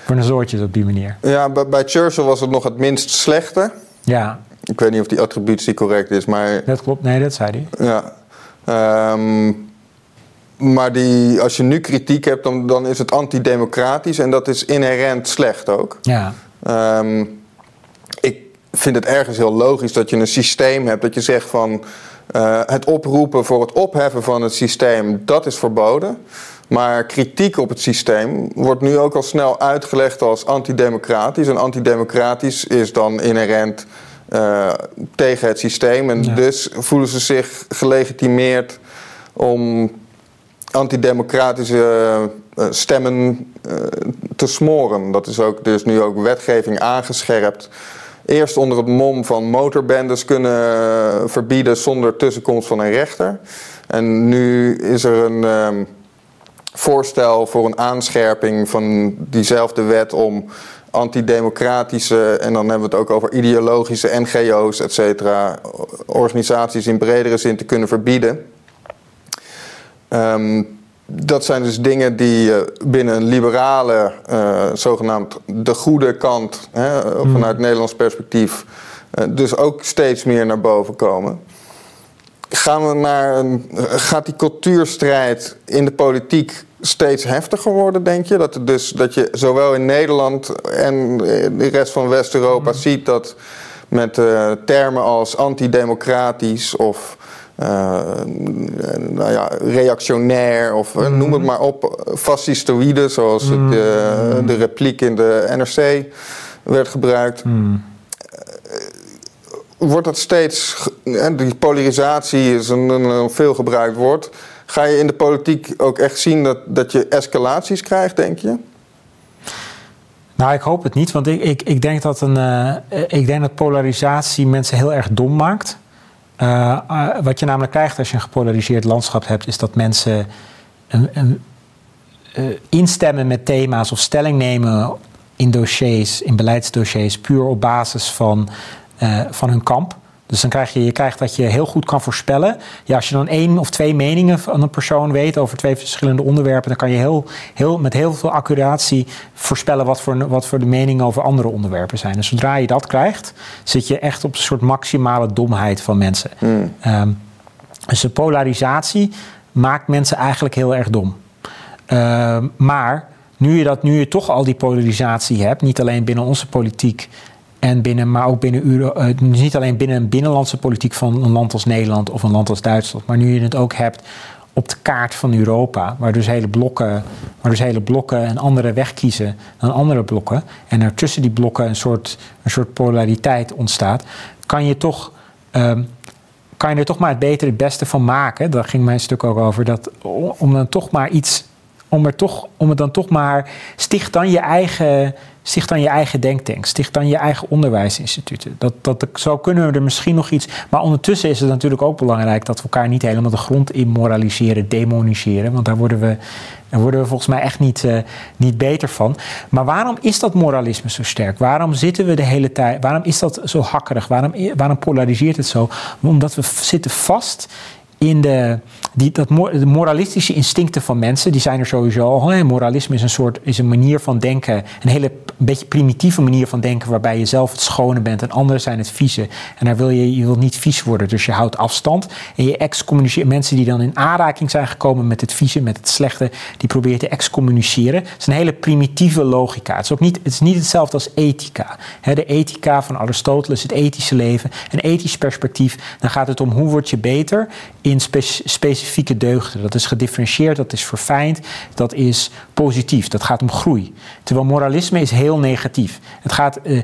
B: voor een zoortjes op die manier.
A: Ja, bij, bij Churchill was het nog het minst slechte.
B: Ja.
A: Ik weet niet of die attributie correct is, maar...
B: Dat klopt, nee, dat zei hij.
A: Ja. Um, maar die, als je nu kritiek hebt, dan, dan is het antidemocratisch en dat is inherent slecht ook.
B: Ja.
A: Um, ik vind het ergens heel logisch dat je een systeem hebt dat je zegt van uh, het oproepen voor het opheffen van het systeem, dat is verboden. Maar kritiek op het systeem wordt nu ook al snel uitgelegd als antidemocratisch. En antidemocratisch is dan inherent uh, tegen het systeem. En dus voelen ze zich gelegitimeerd om antidemocratische uh, stemmen te smoren. Dat is ook dus nu ook wetgeving aangescherpt eerst onder het mom van motorbendes kunnen verbieden zonder tussenkomst van een rechter. En nu is er een um, voorstel voor een aanscherping van diezelfde wet om antidemocratische, en dan hebben we het ook over ideologische NGO's, et cetera, organisaties in bredere zin te kunnen verbieden. Um, dat zijn dus dingen die binnen een liberale, uh, zogenaamd de goede kant, hè, hmm. vanuit Nederlands perspectief, uh, dus ook steeds meer naar boven komen. Gaan we naar een, gaat die cultuurstrijd in de politiek steeds heftiger worden, denk je? Dat, dus, dat je zowel in Nederland en de rest van West-Europa hmm. ziet dat met uh, termen als antidemocratisch of nou ja, reactionair of uh, noem het maar op, fascistoïde, zoals het, uh, de repliek in de NRC werd gebruikt. Mm. wordt dat steeds, die polarisatie is een, een, veel gebruikt woord. Ga je in de politiek ook echt zien dat, dat je escalaties krijgt, denk je?
B: Nou, ik hoop het niet, want ik, ik, ik, denk, dat een, ik denk dat polarisatie mensen heel erg dom maakt. Uh, uh, wat je namelijk krijgt als je een gepolariseerd landschap hebt, is dat mensen een, een, uh, instemmen met thema's of stelling nemen in dossiers, in beleidsdossiers, puur op basis van, van hun kamp. Dus dan krijg je, je krijgt dat je heel goed kan voorspellen. Ja, als je dan één of twee meningen van een persoon weet over twee verschillende onderwerpen, dan kan je heel, heel, met heel veel accuratie voorspellen wat voor, wat voor de meningen over andere onderwerpen zijn. Dus zodra je dat krijgt, zit je echt op een soort maximale domheid van mensen. Um, dus de polarisatie maakt mensen eigenlijk heel erg dom. Uh, maar nu je, dat, nu je toch al die polarisatie hebt, niet alleen binnen onze politiek en binnen, maar ook binnen Euro, uh, niet alleen binnen een binnenlandse politiek van een land als Nederland of een land als Duitsland, maar nu je het ook hebt op de kaart van Europa, waar dus hele blokken, waar dus hele blokken een andere weg kiezen dan andere blokken, en er tussen die blokken een soort, een soort polariteit ontstaat, kan je toch. Um, kan je er toch maar het beter het beste van maken. Daar ging mijn stuk ook over. Dat om dan toch maar iets. Om, er toch, om het dan toch maar. Sticht dan je eigen Sticht dan je eigen denktank. Sticht dan je eigen onderwijsinstituten. Dat, dat, zo kunnen we er misschien nog iets. Maar ondertussen is het natuurlijk ook belangrijk dat we elkaar niet helemaal de grond immoraliseren, demoniseren. Want daar worden we, daar worden we volgens mij echt niet, uh, niet beter van. Maar waarom is dat moralisme zo sterk? Waarom zitten we de hele tijd. Waarom is dat zo hakkerig? Waarom, waarom polariseert het zo? Omdat we zitten vast in de, die, dat, de moralistische instincten van mensen, die zijn er sowieso al. Moralisme is een soort is een manier van denken, een hele beetje primitieve manier van denken, waarbij je zelf het schone bent en anderen zijn het vieze. En daar wil je, je wil niet vies worden, dus je houdt afstand. En je excommuniceert mensen die dan in aanraking zijn gekomen met het vieze, met het slechte, die probeer je te excommuniceren. Het is een hele primitieve logica. Het is ook niet, het is niet hetzelfde als ethica. de ethica van Aristoteles, het ethische leven, een ethisch perspectief, dan gaat het om hoe word je beter in specifieke deugden. Dat is gedifferentieerd, dat is verfijnd, dat is positief, dat gaat om groei. Terwijl moralisme is heel negatief. Het gaat, uh,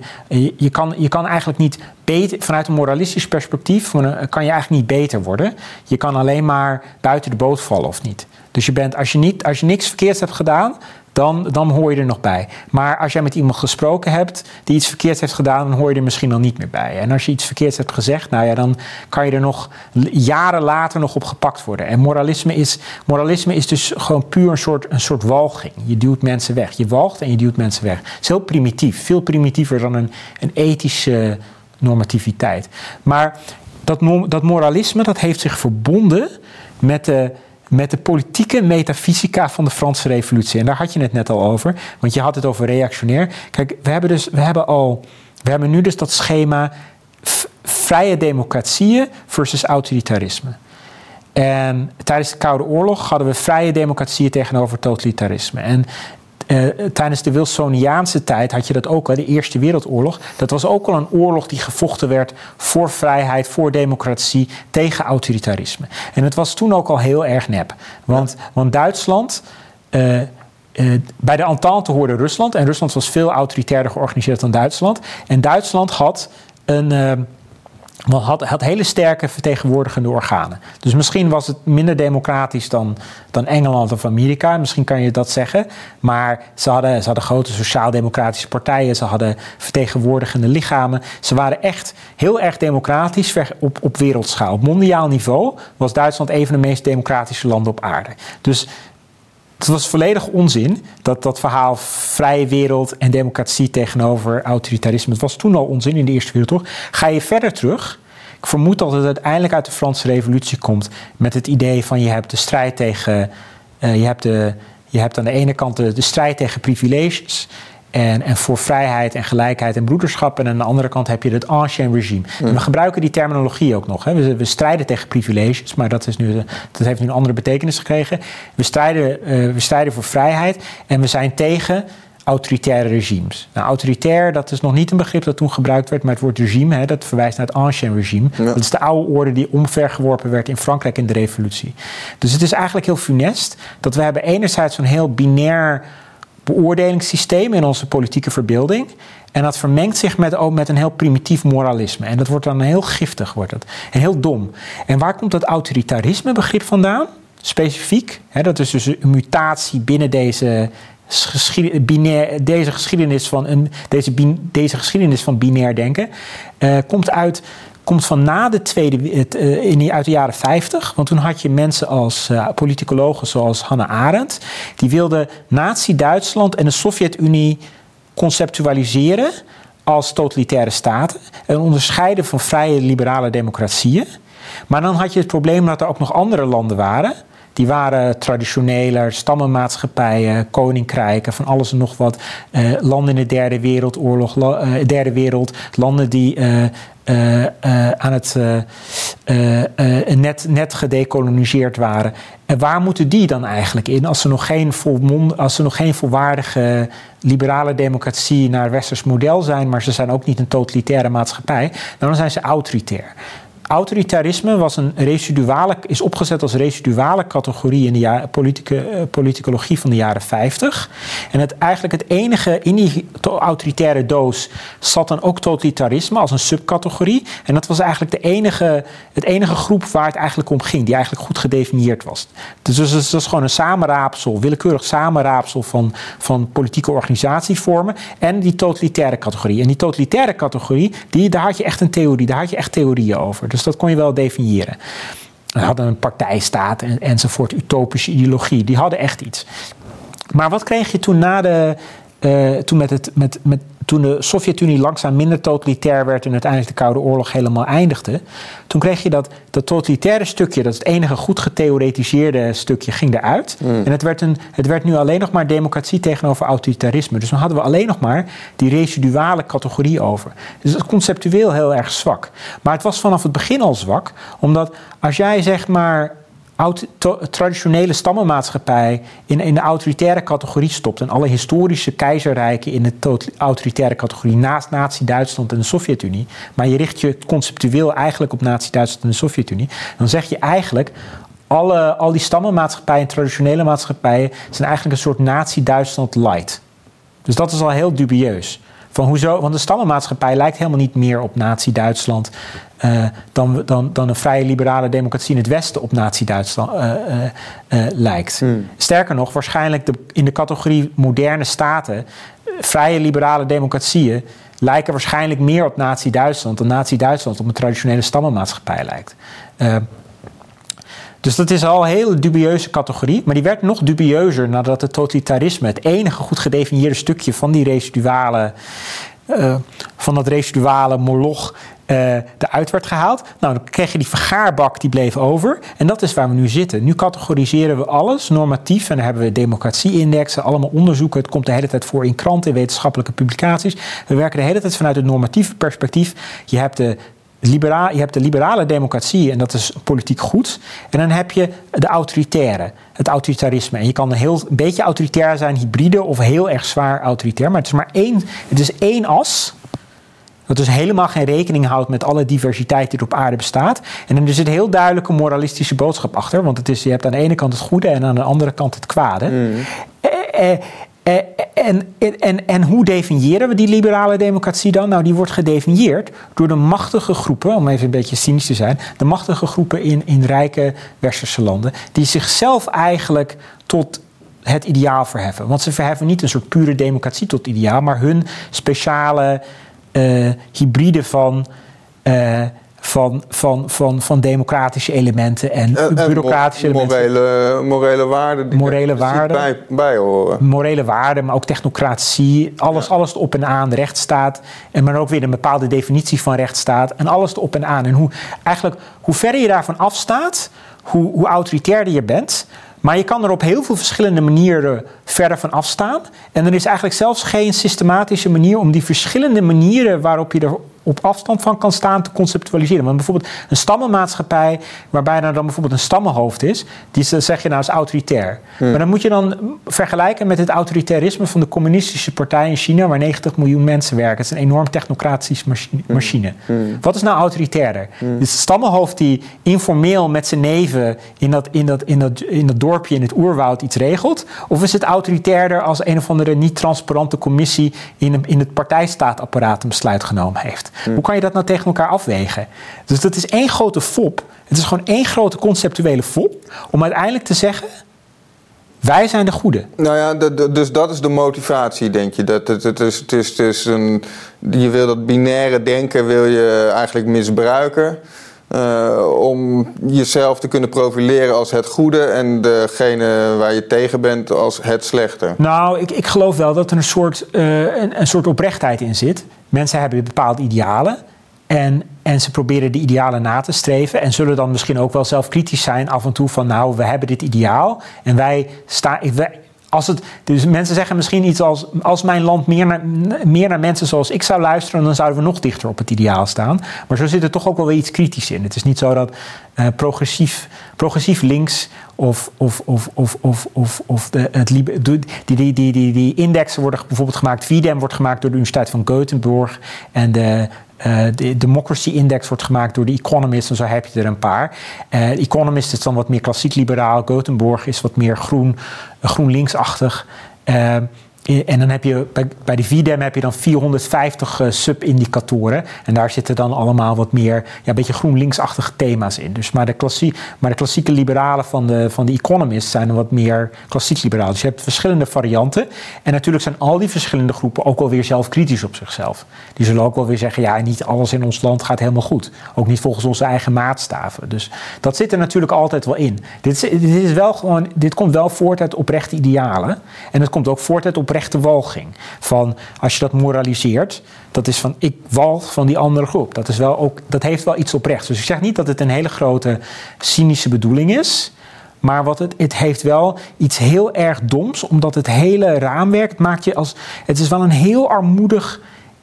B: je, kan, je kan eigenlijk niet beter, vanuit een moralistisch perspectief, kan je eigenlijk niet beter worden. Je kan alleen maar buiten de boot vallen of niet. Dus je bent, als je, niet, als je niks verkeerds hebt gedaan, dan, dan hoor je er nog bij. Maar als jij met iemand gesproken hebt die iets verkeerds heeft gedaan, dan hoor je er misschien al niet meer bij. En als je iets verkeerds hebt gezegd, nou ja, dan kan je er nog jaren later nog op gepakt worden. En moralisme is, moralisme is dus gewoon puur een soort, een soort walging. Je duwt mensen weg. Je walgt en je duwt mensen weg. Het is heel primitief. Veel primitiever dan een, een ethische normativiteit. Maar dat, dat moralisme dat heeft zich verbonden met de met de politieke metafysica van de Franse Revolutie. En daar had je het net al over, want je had het over reactionair. Kijk, we hebben, dus, we hebben, al, we hebben nu dus dat schema vrije democratieën versus autoritarisme. En tijdens de Koude Oorlog hadden we vrije democratieën tegenover totalitarisme. En uh, tijdens de Wilsoniaanse tijd had je dat ook al, de Eerste Wereldoorlog. Dat was ook al een oorlog die gevochten werd voor vrijheid, voor democratie, tegen autoritarisme. En het was toen ook al heel erg nep. Want, want Duitsland. Uh, bij de Entente hoorde Rusland. En Rusland was veel autoritairder georganiseerd dan Duitsland. En Duitsland had een had, had hele sterke vertegenwoordigende organen. Dus misschien was het minder democratisch dan, dan Engeland of Amerika. Misschien kan je dat zeggen. Maar ze hadden, ze hadden grote sociaal-democratische partijen. Ze hadden vertegenwoordigende lichamen. Ze waren echt heel erg democratisch op, op wereldschaal. Op mondiaal niveau was Duitsland een van de meest democratische landen op aarde. Dus het was volledig onzin, dat, dat verhaal vrije wereld en democratie tegenover autoritarisme. Het was toen al onzin in de Eerste Wereldoorlog. Ga je verder terug, ik vermoed dat het uiteindelijk uit de Franse Revolutie komt met het idee van je hebt de strijd tegen, uh, je, hebt de, je hebt aan de ene kant de strijd tegen privileges en, en voor vrijheid en gelijkheid en broederschap. En aan de andere kant heb je het ancien regime. En we gebruiken die terminologie ook nog. Hè. We, we, strijden tegen privileges, maar dat, is nu, dat heeft nu een andere betekenis gekregen. We strijden, uh, we strijden voor vrijheid en we zijn tegen autoritaire regimes. Nou, autoritair, dat is nog niet een begrip dat toen gebruikt werd, maar het woord regime, hè, dat verwijst naar het ancien regime. Dat is de oude orde die omvergeworpen werd in Frankrijk in de revolutie. Dus het is eigenlijk heel funest dat we hebben enerzijds zo'n heel binair beoordelingssysteem in onze politieke verbeelding. En dat vermengt zich met, met een heel primitief moralisme. En dat wordt dan heel giftig, wordt het. En heel dom. En waar komt dat autoritarisme begrip vandaan? Specifiek, hè, dat is dus een mutatie binnen deze, binair, deze, geschiedenis, van een, deze, deze geschiedenis van binair denken. Uh, komt uit komt van na de Tweede, het, uh, in, uit de jaren 50. Want toen had je mensen als uh, politicologen zoals Hannah Arendt. Die wilden Nazi-Duitsland en de Sovjet-Unie conceptualiseren als totalitaire staten. En onderscheiden van vrije liberale democratieën. Maar dan had je het probleem dat er ook nog andere landen waren. Die waren traditioneler, stammenmaatschappijen, koninkrijken, van alles en nog wat. Uh, landen in de derde wereldoorlog, uh, derde wereld, landen die uh, aan het net, net gedecoloniseerd waren. En waar moeten die dan eigenlijk in als ze nog geen, volmond, als ze nog geen volwaardige liberale democratie naar westers model zijn, maar ze zijn ook niet een totalitaire maatschappij, dan zijn ze autoritair. Autoritarisme was een residuale, is opgezet als residuale categorie in de politieke, uh, politicologie van de jaren 50. En het, eigenlijk het enige in die autoritaire doos zat dan ook totalitarisme als een subcategorie. En dat was eigenlijk de enige, het enige groep waar het eigenlijk om ging, die eigenlijk goed gedefinieerd was. Dus dat is gewoon een samenraapsel, willekeurig samenraapsel van, van politieke organisatievormen en die totalitaire categorie. En die totalitaire categorie, die, daar had je echt een theorie, daar had je echt theorieën over. Dus dat kon je wel definiëren. We hadden een partijstaat en, enzovoort, utopische ideologie. Die hadden echt iets. Maar wat kreeg je toen na de. Uh, toen met het, met, met, toen de Sovjet-Unie langzaam minder totalitair werd en uiteindelijk de Koude Oorlog helemaal eindigde, toen kreeg je dat, dat totalitaire stukje, dat is het enige goed getheoretiseerde stukje, ging eruit. Mm. En het werd, een, het werd nu alleen nog maar democratie tegenover autoritarisme. Dus dan hadden we alleen nog maar die residuale categorie over. Dus dat is conceptueel heel erg zwak. Maar het was vanaf het begin al zwak, omdat als jij zeg maar traditionele stammenmaatschappij in, in de autoritaire categorie stopt en alle historische keizerrijken in de autoritaire categorie naast Nazi-Duitsland en de Sovjet-Unie, maar je richt je conceptueel eigenlijk op Nazi-Duitsland en de Sovjet-Unie, dan zeg je eigenlijk alle, al die stammenmaatschappijen en traditionele maatschappijen zijn eigenlijk een soort Nazi-Duitsland light. Dus dat is al heel dubieus. Van hoezo? Want de stammenmaatschappij lijkt helemaal niet meer op Nazi-Duitsland uh, dan, dan, dan een vrije liberale democratie in het Westen op Nazi-Duitsland uh, uh, lijkt. Hmm. Sterker nog, waarschijnlijk de, in de categorie moderne staten, vrije liberale democratieën lijken waarschijnlijk meer op Nazi-Duitsland dan Nazi-Duitsland op een traditionele stammenmaatschappij lijkt. Dus dat is al een hele dubieuze categorie. Maar die werd nog dubieuzer nadat het totalitarisme, het enige goed gedefinieerde stukje van die residuale. Uh, van dat residuale moloch uh, eruit werd gehaald. Nou, dan kreeg je die vergaarbak die bleef over. En dat is waar we nu zitten. Nu categoriseren we alles normatief. En dan hebben we democratie-indexen, allemaal onderzoeken. Het komt de hele tijd voor in kranten, wetenschappelijke publicaties. We werken de hele tijd vanuit het normatieve perspectief. Je hebt de libera je hebt de liberale democratie en dat is politiek goed. En dan heb je de autoritaire, het autoritarisme. En je kan een, heel, een beetje autoritair zijn, hybride of heel erg zwaar autoritair. Maar het is maar één, het is één as. Dat dus helemaal geen rekening houdt met alle diversiteit die er op aarde bestaat. En er zit een heel duidelijke moralistische boodschap achter. Want het is, je hebt aan de ene kant het goede en aan de andere kant het kwade. Mm. Eh, eh, en, en, en hoe definiëren we die liberale democratie dan? Nou, die wordt gedefinieerd door de machtige groepen, om even een beetje cynisch te zijn, de machtige groepen in, in rijke westerse landen, die zichzelf eigenlijk tot het ideaal verheffen. Want ze verheffen niet een soort pure democratie tot ideaal, maar hun speciale uh, hybride van. Uh, van, van, van, van democratische elementen en, en bureaucratische
A: morele, elementen. Morele waarden.
B: Die morele waarden.
A: Bij, bij horen.
B: Morele waarden, maar ook technocratie. Alles, alles op en aan, rechtsstaat. En maar ook weer een bepaalde definitie van rechtsstaat. En alles erop en aan. En hoe, eigenlijk, hoe verder je daarvan afstaat, hoe, hoe autoritairder je bent. Maar je kan er op heel veel verschillende manieren verder van afstaan. En er is eigenlijk zelfs geen systematische manier om die verschillende manieren waarop je er op afstand van kan staan te conceptualiseren. Want bijvoorbeeld een stammenmaatschappij, waarbij er dan bijvoorbeeld een stammenhoofd is, die zeg je nou is autoritair. Hmm. Maar dan moet je dan vergelijken met het autoritarisme van de communistische partij in China, waar 90 miljoen mensen werken. Het is een enorm technocratische machine. Hmm. Hmm. Wat is nou autoritairder? Hmm. Is het stammenhoofd die informeel met zijn neven in dat, in, dat, in, dat, in dat dorpje in het oerwoud iets regelt? Of is het autoritairder als een of andere niet transparante commissie in, in het partijstaatapparaat een besluit genomen heeft? Hoe kan je dat nou tegen elkaar afwegen? Dus dat is één grote fop. Het is gewoon één grote conceptuele fop om uiteindelijk te zeggen. Wij zijn de goede.
A: Nou ja, dus dat is de motivatie, denk je. Dat, het, het, is, het, is, het is een, je wil dat binaire denken wil je eigenlijk misbruiken. Uh, om jezelf te kunnen profileren als het goede en degene waar je tegen bent als het slechte.
B: Nou, ik, ik geloof wel dat er een soort, uh, een, een soort oprechtheid in zit. Mensen hebben bepaalde idealen. En, en ze proberen die idealen na te streven. En zullen dan misschien ook wel zelf kritisch zijn af en toe van nou, we hebben dit ideaal. En wij staan. Als dus mensen zeggen misschien iets als: als mijn land meer naar, meer naar mensen zoals ik zou luisteren, dan zouden we nog dichter op het ideaal staan. Maar zo zit er toch ook wel weer iets kritisch in. Het is niet zo dat uh, progressief, progressief links of, of, of, of, of, of, of de, het, die, die, die, die, die indexen worden bijvoorbeeld gemaakt. VDEM wordt gemaakt door de Universiteit van Gothenburg. En de uh, de Democracy Index wordt gemaakt door de Economist, en zo heb je er een paar. Uh, Economist is dan wat meer klassiek liberaal, Gothenburg is wat meer groen, groen linksachtig. Uh, en dan heb je bij, de VDEM heb je dan 450 uh, sub-indicatoren. En daar zitten dan allemaal wat meer, ja, een beetje GroenLinksachtige thema's in. Dus maar, de klassie, maar de klassieke liberalen van de, van de Economist zijn wat meer klassiek liberaal. Dus je hebt verschillende varianten. En natuurlijk zijn al die verschillende groepen ook alweer zelf kritisch op zichzelf. Die zullen ook wel weer zeggen, ja, niet alles in ons land gaat helemaal goed. Ook niet volgens onze eigen maatstaven. Dus dat zit er natuurlijk altijd wel in. Dit, dit, is wel gewoon, dit komt wel voort uit oprechte idealen. En het komt ook voort uit oprechte oprechte walging. Van als je dat moraliseert, dat is van ik walg van die andere groep. Dat, is wel ook, dat heeft wel iets oprechts. Dus ik zeg niet dat het een hele grote cynische bedoeling is. Maar wat het, het heeft wel iets heel erg doms, omdat het hele raamwerk maakt je als. Het is wel een heel armoedig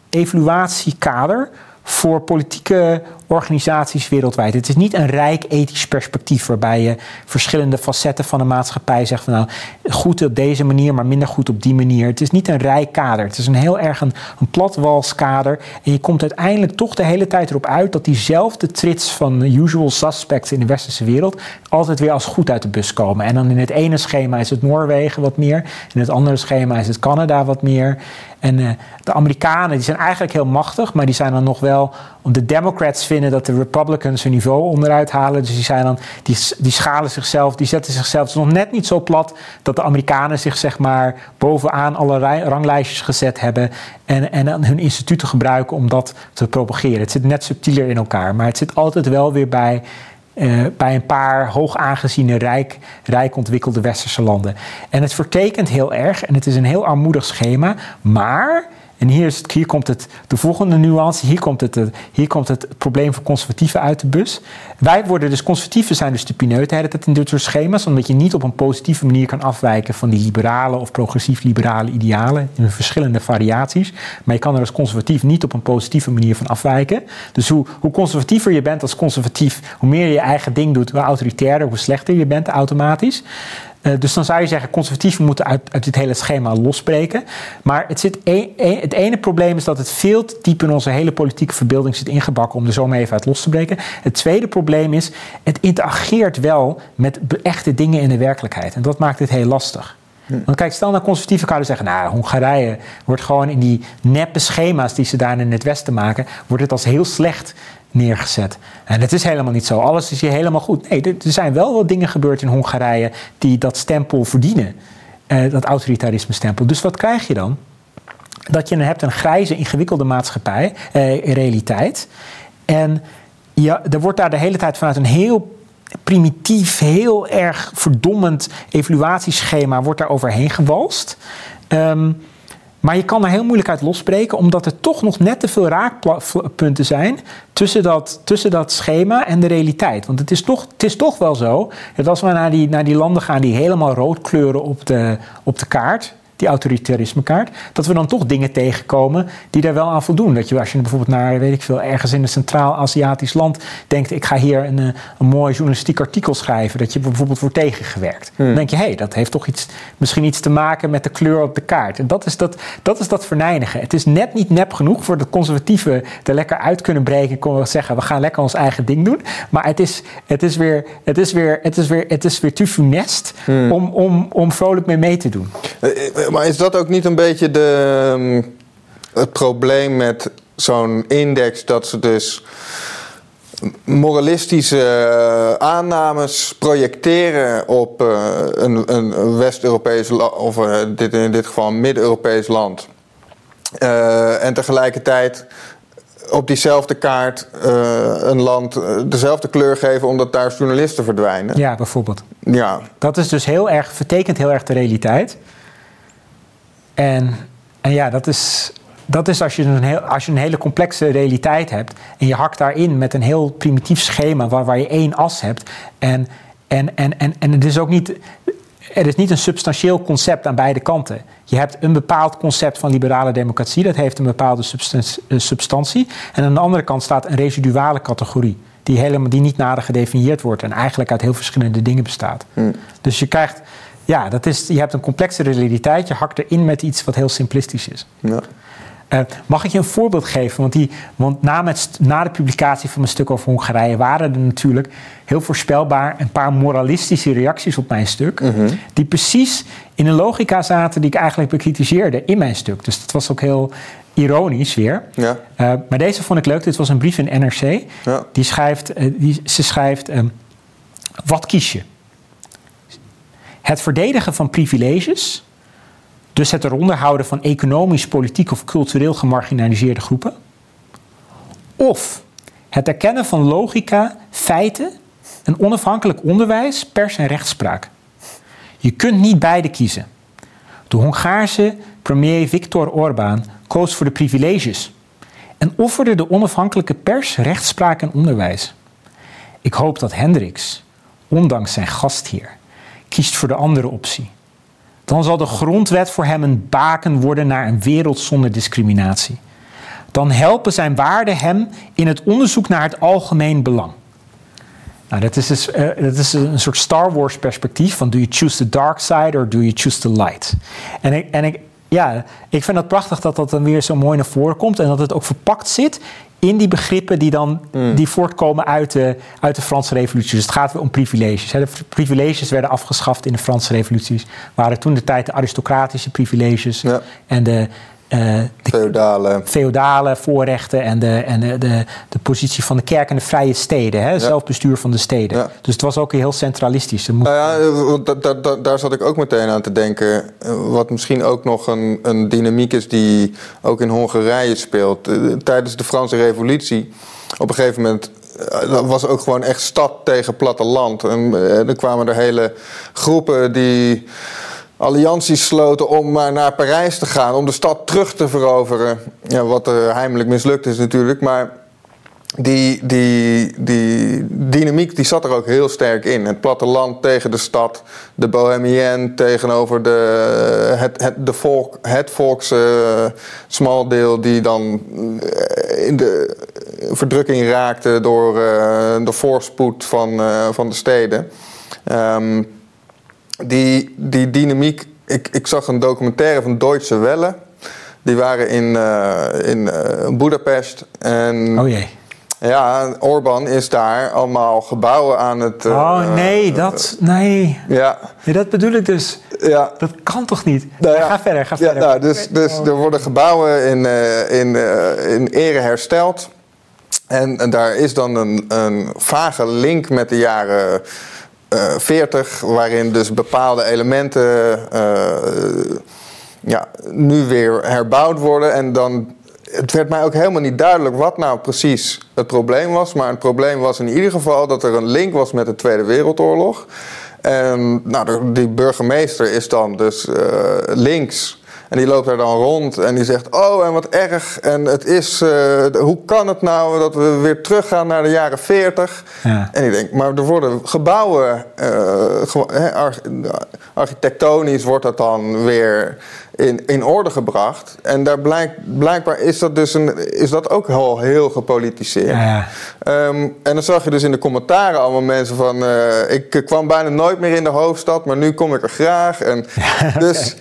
B: evaluatiekader voor politieke organisaties wereldwijd. Het is niet een rijk ethisch perspectief waarbij je verschillende facetten van de maatschappij zegt van nou goed op deze manier, maar minder goed op die manier. Het is niet een rijk kader. Het is een heel erg een, een platwalskader. En je komt uiteindelijk toch de hele tijd erop uit dat diezelfde trits van usual suspects in de westerse wereld altijd weer als goed uit de bus komen. En dan in het ene schema is het Noorwegen wat meer, in het andere schema is het Canada wat meer. En uh, de Amerikanen die zijn eigenlijk heel machtig, maar die zijn dan nog wel. De Democrats vinden dat de Republicans hun niveau onderuit halen. Dus die, zijn dan, die, schalen zichzelf, die zetten zichzelf. Is nog net niet zo plat dat de Amerikanen zich zeg maar bovenaan alle ranglijstjes gezet hebben. En, en hun instituten gebruiken om dat te propageren. Het zit net subtieler in elkaar, maar het zit altijd wel weer bij uh, bij een paar hoog aangeziene, rijk, rijk ontwikkelde westerse landen. En het vertekent heel erg en het is een heel armoedig schema, maar En hier, komt het, de volgende nuance. Hier komt, het, hier komt het probleem van conservatieven uit de bus. Wij worden dus, conservatieven zijn dus de pineut het in dit soort schema's. Omdat je niet op een positieve manier kan afwijken van die liberale of progressief-liberale idealen. In verschillende variaties. Maar je kan er als conservatief niet op een positieve manier van afwijken. Dus hoe, hoe conservatiever je bent als conservatief, hoe meer je je eigen ding doet, hoe autoritairder, hoe slechter je bent automatisch. Uh, dus dan zou je zeggen, conservatieven moeten uit, uit dit hele schema losbreken. Maar het, zit een, een, het ene probleem is dat het veel te diep in onze hele politieke verbeelding zit ingebakken om er zo maar even uit los te breken. Het tweede probleem is, het interageert wel met echte dingen in de werkelijkheid. En dat maakt het heel lastig. Hm. Want kijk, stel nou conservatieven zouden zeggen, nou, Hongarije wordt gewoon in die neppe schema's die ze daar in het Westen maken, wordt het als heel slecht neergezet. En het is helemaal niet zo. Alles is hier helemaal goed. Nee, er, zijn wel wat dingen gebeurd in Hongarije die dat stempel verdienen. Uh, dat autoritarisme stempel. Dus wat krijg je dan? Dat je hebt een grijze, ingewikkelde maatschappij, eh, realiteit. En ja, er wordt daar de hele tijd vanuit een heel primitief, heel erg verdommend evaluatieschema wordt daar overheen gewalst. Um, maar je kan er heel moeilijk uit losbreken, omdat er toch nog net te veel raakpunten zijn tussen dat, tussen dat schema en de realiteit. Want het is toch, het is toch wel zo dat als we naar die, naar die landen gaan die helemaal rood kleuren op de, op de kaart, die autoritarismekaart, dat we dan toch dingen tegenkomen die daar wel aan voldoen. Dat je als je bijvoorbeeld naar, weet ik veel, ergens in een Centraal-Aziatisch land denkt, ik ga hier een, eh, een mooi journalistiek artikel schrijven, dat je bijvoorbeeld wordt tegengewerkt. Hmm. Dan denk je, hé, hey, dat heeft toch iets, misschien iets te maken met de kleur op de kaart. En dat is dat, dat is dat verneinigen. Het is net niet nep genoeg voor de conservatieven er lekker uit kunnen breken en zeggen, we gaan lekker ons eigen ding doen. Maar het is, het is weer, het is weer, het is weer, het is weer te funest hmm. om, om, om vrolijk mee mee te doen.
A: Eh, eh, maar is dat ook niet een beetje de, ehm, het probleem met zo'n index dat ze dus moralistische eh, aannames projecteren op uh, een, een West-Europees of uh, dit, in dit geval een Mid-Europees land. en tegelijkertijd op diezelfde kaart een land dezelfde kleur geven omdat daar journalisten verdwijnen.
B: Ja, bijvoorbeeld.
A: Ja.
B: Dat is dus heel erg, vertekent heel erg de realiteit. En, en ja, dat is, dat is als je, een heel, als je een hele complexe realiteit hebt en je hakt daarin met een heel primitief schema waar, waar je één as hebt. En, en, en, en, en het is ook niet, er is niet een substantieel concept aan beide kanten. Je hebt een bepaald concept van liberale democratie, dat heeft een bepaalde eh, substantie. En aan de andere kant staat een residuale categorie. Die, helemaal, die niet nader gedefinieerd wordt en eigenlijk uit heel verschillende dingen bestaat. Hmm. Dus je krijgt ja, dat is, je hebt een complexe realiteit. Je hakt erin met iets wat heel simplistisch is. Ja. Uh, mag ik je een voorbeeld geven? Want, die, want na, met, na de publicatie van mijn stuk over Hongarije waren er natuurlijk heel voorspelbaar een paar moralistische reacties op mijn stuk. Mhm. Die precies in een logica zaten die ik eigenlijk bekritiseerde in mijn stuk. Dus dat was ook heel ironisch weer. Ja. Uh, maar deze vond ik leuk. Dit was een brief in NRC. Ja. Die schrijft, uh, die, ze schrijft: um, Wat kies je? Het verdedigen van privileges, dus het eronder houden van economisch, politiek of cultureel gemarginaliseerde groepen. Of het erkennen van logica, feiten, een onafhankelijk onderwijs, pers en rechtspraak. Je kunt niet beide kiezen. De Hongaarse premier Viktor Orbán koos voor de privileges en offerde de onafhankelijke pers, rechtspraak en onderwijs. Ik hoop dat Hendricks, ondanks zijn gastheer, kiest voor de andere optie. Dan zal de grondwet voor hem een baken worden naar een wereld zonder discriminatie. Dan helpen zijn waarden hem in het onderzoek naar het algemeen belang. Nou, dat is, dus, uh, dat is een soort Star Wars perspectief van do you choose the dark side or do you choose the light? En ik, en ik, ja, ik vind het prachtig dat dat dan weer zo mooi naar voren komt en dat het ook verpakt zit in die begrippen die dan mm. die voortkomen uit de, uit de Franse revolutie. Dus het gaat weer om privileges. Hè. De privileges werden afgeschaft in de Franse revoluties. Waren toen de tijd de aristocratische privileges en de,
A: uh, feodale.
B: feodale voorrechten en, de, en de, de, de, positie van de kerk en de vrije steden, hè, zelfbestuur van de steden. Dus het was ook heel centralistisch.
A: Moet... Nou ja, daar zat ik ook meteen aan te denken. Eh, wat misschien ook nog een, een dynamiek is die ook in Hongarije speelt. Eh, tijdens de Franse Revolutie, op een gegeven moment dat was ook gewoon echt stad tegen platteland. En er kwamen er hele groepen die allianties sloten om naar Parijs te gaan, om de stad terug te veroveren. Ja, wat er heimelijk mislukt is natuurlijk, maar die, die, die dynamiek die zat er ook heel sterk in. Het platteland tegen de stad, de bohemien tegenover de, het, het, de volk, het volkse smaldeel die dan eh, in de verdrukking raakte door uh, de voorspoed van, van de steden. Um, die, die dynamiek, ik, ik zag een documentaire van Deutsche Welle. Die waren in, uh, in uh, Budapest. En
B: oh jee.
A: Ja, Orbán is daar allemaal gebouwen aan het.
B: Uh, oh nee, dat. Nee.
A: Ja.
B: nee. Dat bedoel ik dus.
A: Ja.
B: Dat kan toch niet?
A: Nou ja,
B: ga verder, ga
A: ja,
B: verder.
A: Nou, dus dus er worden gebouwen in, in, in ere hersteld. En, en, daar is dan een, een vage link met de jaren uh, 40, waarin dus bepaalde elementen uh, ja, nu weer herbouwd worden. En dan, het werd mij ook helemaal niet duidelijk wat nou precies het probleem was. Maar het probleem was in ieder geval dat er een link was met de Tweede Wereldoorlog. En nou, die burgemeester is dan dus uh, links. En die loopt daar dan rond en die zegt: Oh, en wat erg. En het is, uh, hoe kan het nou dat we weer teruggaan naar de jaren 40?
B: Ja.
A: En ik denk: Maar er worden gebouwen, uh, architectonisch wordt dat dan weer in, in orde gebracht. En daar blijkt, blijkbaar is dat, dus een, is dat ook al heel gepolitiseerd.
B: Ja.
A: Um, en dan zag je dus in de commentaren allemaal mensen van... Uh, ik kwam bijna nooit meer in de hoofdstad, maar nu kom ik er graag. En
B: Ja,
A: dus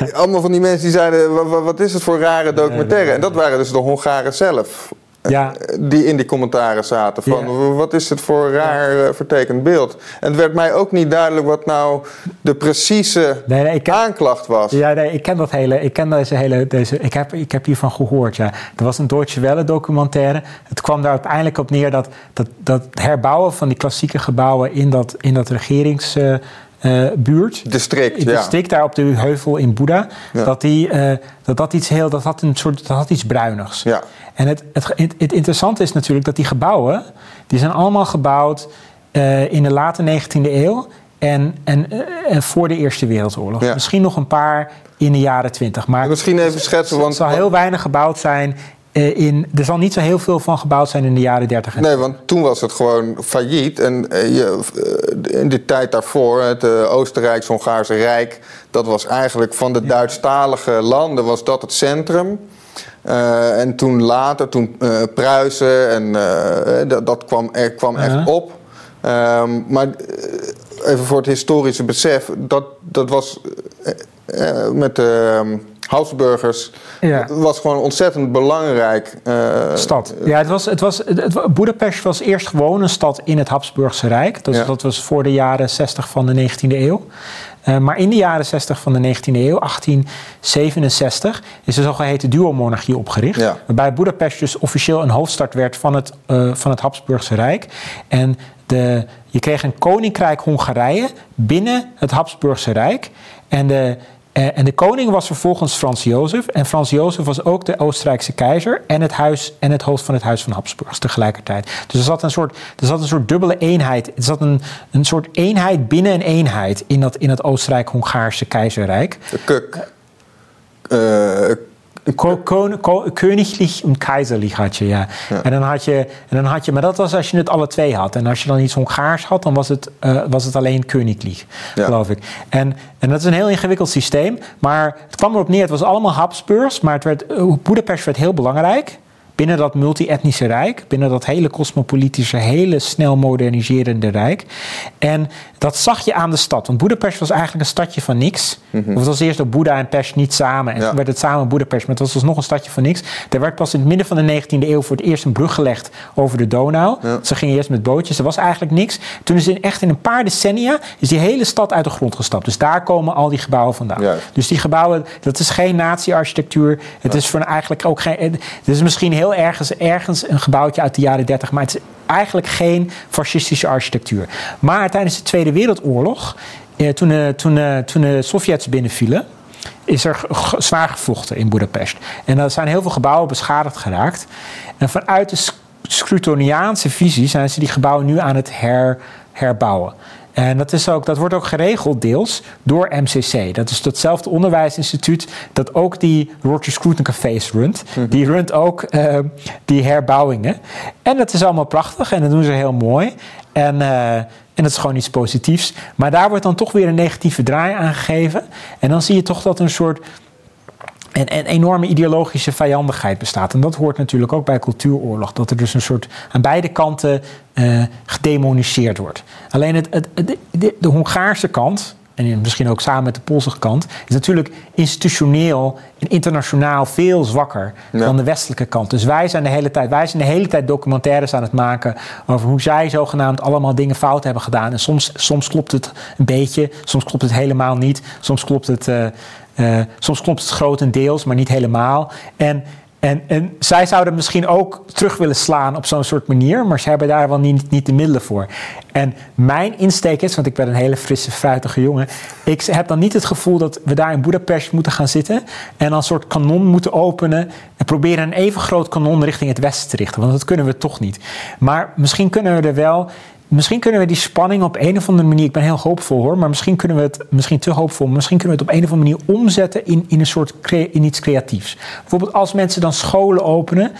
A: uh, allemaal van die mensen die zeiden... Wat, wat is het voor rare documentaire? En dat waren dus de Hongaren zelf.
B: Ja.
A: Die in die commentaren zaten. Van
B: Ja.
A: wat is het voor raar uh, vertekend beeld? En het werd mij ook niet duidelijk wat nou de precieze
B: Nee, nee, ken-
A: aanklacht was.
B: Ja, nee, ik ken dat hele, ik ken deze hele, deze, ik heb, ik heb hiervan gehoord, ja. Er was een Deutsche Welle documentaire. Het kwam daar uiteindelijk op neer dat, dat, dat herbouwen van die klassieke gebouwen in dat, in dat regeringsbuurt,
A: District,
B: het
A: ja.
B: district daar op de heuvel in Boeddha,
A: Ja.
B: dat, die, eh, dat dat iets heel, dat had een soort, dat had iets bruinigs.
A: Ja.
B: En het, het, het, het interessante is natuurlijk dat die gebouwen, die zijn allemaal gebouwd eh, in de late 19e eeuw en, en, eh, en voor de Eerste Wereldoorlog.
A: Ja.
B: Misschien nog een paar in de jaren 20. Maar
A: Misschien even schetsen,
B: er
A: want...
B: zal heel weinig gebouwd zijn. eh, in, er zal niet zo heel veel van gebouwd zijn in de jaren 30 en
A: Nee, want toen was het gewoon failliet. En je, in die tijd daarvoor, het Oostenrijks-Hongaarse Rijk... dat was eigenlijk van de Duitsstalige landen was dat het centrum. Eh, en toen later, toen eh, Pruisen en eh, dat, dat kwam, er kwam echt op. Ehm, maar even voor het historische besef, dat, dat was met de ehm, Habsburgers...
B: Ja.
A: Het was gewoon ontzettend belangrijk.
B: stad. Ja, het was, het was, het, Boedapest was eerst gewoon een stad in het Habsburgse Rijk. Dus
A: Ja.
B: dat was voor de jaren 60 van de 19e eeuw. Eh, maar in de jaren 60 van de 19e eeuw, 1867, is de zogeheten duomonarchie opgericht.
A: Ja.
B: Waarbij Boedapest dus officieel een hoofdstad werd van het, eh, van het Habsburgse Rijk. En de, je kreeg een koninkrijk Hongarije binnen het Habsburgse Rijk. En de, en de koning was vervolgens Frans Jozef. En Frans Jozef was ook de Oostenrijkse keizer en het, huis, en het hoofd van het Huis van Habsburgs tegelijkertijd. Dus er zat een soort, er zat een soort dubbele eenheid. Er zat een, een soort eenheid binnen een eenheid in dat, in het Oostenrijk-Hongaarse keizerrijk.
A: Kuk. Eh,
B: Ko, kon- ko- königlich en keizerlich had je, ja.
A: Ja.
B: En, dan had je, en dan had je, maar dat was als je het alle twee had. En als je dan iets Hongaars had, dan was het, eh, was het alleen königlich,
A: Ja.
B: geloof ik. En, en dat is een heel ingewikkeld systeem. Maar het kwam erop neer, het was allemaal Habsburgs, maar het werd, eh, Boedapest werd heel belangrijk. Binnen dat multi-etnische rijk, binnen dat hele cosmopolitische, hele snel moderniserende rijk. En dat zag je aan de stad. Want Boedapest was eigenlijk een stadje van niks. Of het was eerst door Boeddha en Pest niet samen. En
A: Ja.
B: toen werd het samen Boedapest, maar het was alsnog een stadje van niks. Er werd pas in het midden van de 19e eeuw voor het eerst een brug gelegd over de Donau.
A: Ja.
B: Ze gingen eerst met bootjes, er was eigenlijk niks. Toen is in, echt in een paar decennia is die hele stad uit de grond gestapt. Dus daar komen al die gebouwen vandaan. Dus die gebouwen, dat is geen nazi-architectuur. Het is voor eigenlijk ook geen. Het is misschien heel ergens, ergens een gebouwtje uit de jaren 30, maar het is eigenlijk geen fascistische architectuur. Maar tijdens de Tweede Wereldoorlog, eh, toen, de, toen, de, toen de Sovjets binnenvielen, is er zwaar gevochten in Boedapest. En er zijn heel veel gebouwen beschadigd geraakt. En vanuit de Sc- Scrutoniaanse visie zijn ze die gebouwen nu aan het her, herbouwen. En dat, is ook, dat wordt ook geregeld deels door MCC. Dat is datzelfde onderwijsinstituut dat ook die Roger Scruton Cafés runt. Mhm. Die runt ook uh, die herbouwingen. En dat is allemaal prachtig en dat doen ze heel mooi. En, uh, en dat is gewoon iets positiefs. Maar daar wordt dan toch weer een negatieve draai aan gegeven. En dan zie je toch dat een soort en, en enorme ideologische vijandigheid bestaat. En dat hoort natuurlijk ook bij cultuuroorlog. Dat er dus een soort aan beide kanten uh, gedemoniseerd wordt. Alleen het, het, de, de, Hongaarse kant, en misschien ook samen met de Poolse kant, is natuurlijk institutioneel en internationaal veel zwakker dan de westelijke kant. Dus wij zijn de hele tijd, wij zijn de hele tijd documentaires aan het maken over hoe zij zogenaamd allemaal dingen fout hebben gedaan. En soms, soms klopt het een beetje, soms klopt het helemaal niet, soms klopt het. Uh, uh, soms klopt het grotendeels, maar niet helemaal. En, en, en zij zouden misschien ook terug willen slaan op zo'n soort manier, maar ze hebben daar wel niet, niet de middelen voor. En mijn insteek is, want ik ben een hele frisse, fruitige jongen, ik heb dan niet het gevoel dat we daar in Budapest moeten gaan zitten en dan een soort kanon moeten openen en proberen een even groot kanon richting het westen te richten, want dat kunnen we toch niet. Maar misschien kunnen we er wel misschien kunnen we die spanning op een of andere manier, ik ben heel hoopvol hoor, maar misschien kunnen we het, misschien te hoopvol, misschien kunnen we het op een of andere manier omzetten in, in een soort in iets creatiefs. Bijvoorbeeld als mensen dan scholen openen,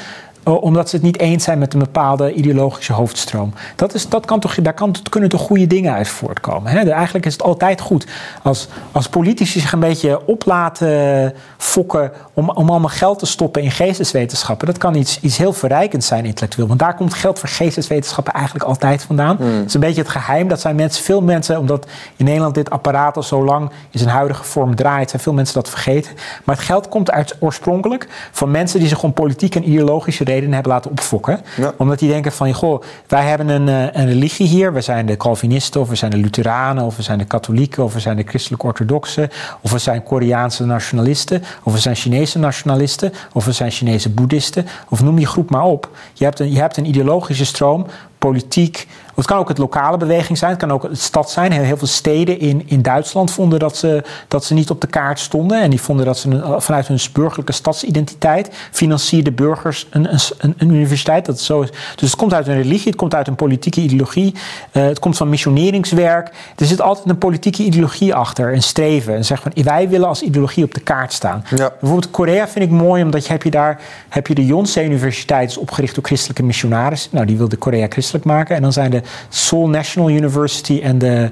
B: omdat ze het niet eens zijn met een bepaalde ideologische hoofdstroom. Dat is, dat kan toch, daar kan, kunnen toch goede dingen uit voortkomen. Hè? Eigenlijk is het altijd goed als, als politici zich een beetje op laten fokken om, om allemaal geld te stoppen in geesteswetenschappen. Dat kan iets, iets heel verrijkends zijn intellectueel. Want daar komt geld voor geesteswetenschappen eigenlijk altijd vandaan. Hmm. Het is een beetje het geheim. Dat zijn mensen, veel mensen, omdat in Nederland dit apparaat al zo lang in zijn huidige vorm draait, zijn veel mensen dat vergeten. Maar het geld komt uit, oorspronkelijk van mensen die zich om politiek en ideologische redenen hebben laten opfokken. Omdat die denken van, goh, wij hebben een, eh, een religie hier. We zijn de Calvinisten, of we zijn de Lutheranen, of we zijn de katholieken, of we zijn de christelijk-orthodoxen, of we zijn Koreaanse nationalisten, of we zijn Chinese nationalisten, of we zijn Chinese boeddhisten, of noem die groep maar op. Je hebt een, je hebt een ideologische stroom, politiek, het kan ook het lokale beweging zijn, het kan ook het stad zijn. Heel veel steden in, in Duitsland vonden dat ze, dat ze niet op de kaart stonden. En die vonden dat ze vanuit hun burgerlijke stadsidentiteit financierden burgers een, een, een, universiteit. Dat zo is. Dus het komt uit een religie, het komt uit een politieke ideologie, uh, het komt van missioneringswerk. Er zit altijd een politieke ideologie achter, een streven. En zeg van wij willen als ideologie op de kaart staan. Ja. Bijvoorbeeld Korea vind ik mooi, omdat je, heb je daar heb je de Yonsei Universiteit, is opgericht door christelijke missionarissen. Nou, die wilde Korea christelijk maken. En dan zijn de Seoul National University en de,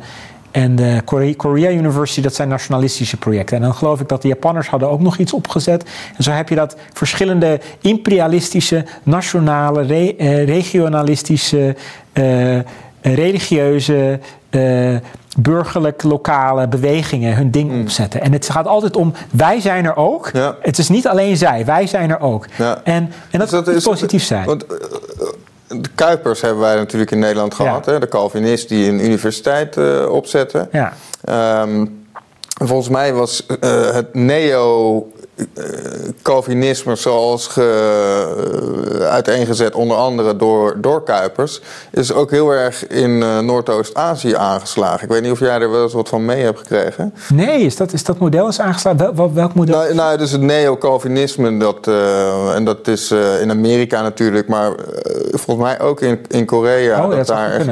B: en de Korea, University, dat zijn nationalistische projecten. En dan geloof ik dat de Japanners hadden ook nog iets opgezet. En zo heb je dat verschillende imperialistische, nationale, eh, regionalistische, uh, religieuze, uh, burgerlijk lokale bewegingen hun ding mm. opzetten. En het gaat altijd om, wij zijn er ook. Het is niet alleen zij, wij zijn er ook. Ja. En, en dat, dus dat is positief zijn. Want,
A: de Kuipers hebben wij natuurlijk in Nederland gehad. Hè? De Calvinist die een universiteit uh, opzette. Ja. Um, volgens mij was uh, het neo eh, Calvinisme zoals ge, eh, uiteengezet onder andere door, door Kuipers, is ook heel erg in uh, Noordoost-Azië aangeslagen. Ik weet niet of jij er wel eens wat van mee hebt gekregen.
B: Nee, is dat, is dat model is aangeslagen? Wel, welk model?
A: Nou, nou, dus het neo-Calvinisme, dat, uh, en dat is uh, in Amerika natuurlijk, maar volgens mij ook in, in Korea.
B: Oh, dat, dat daar echt,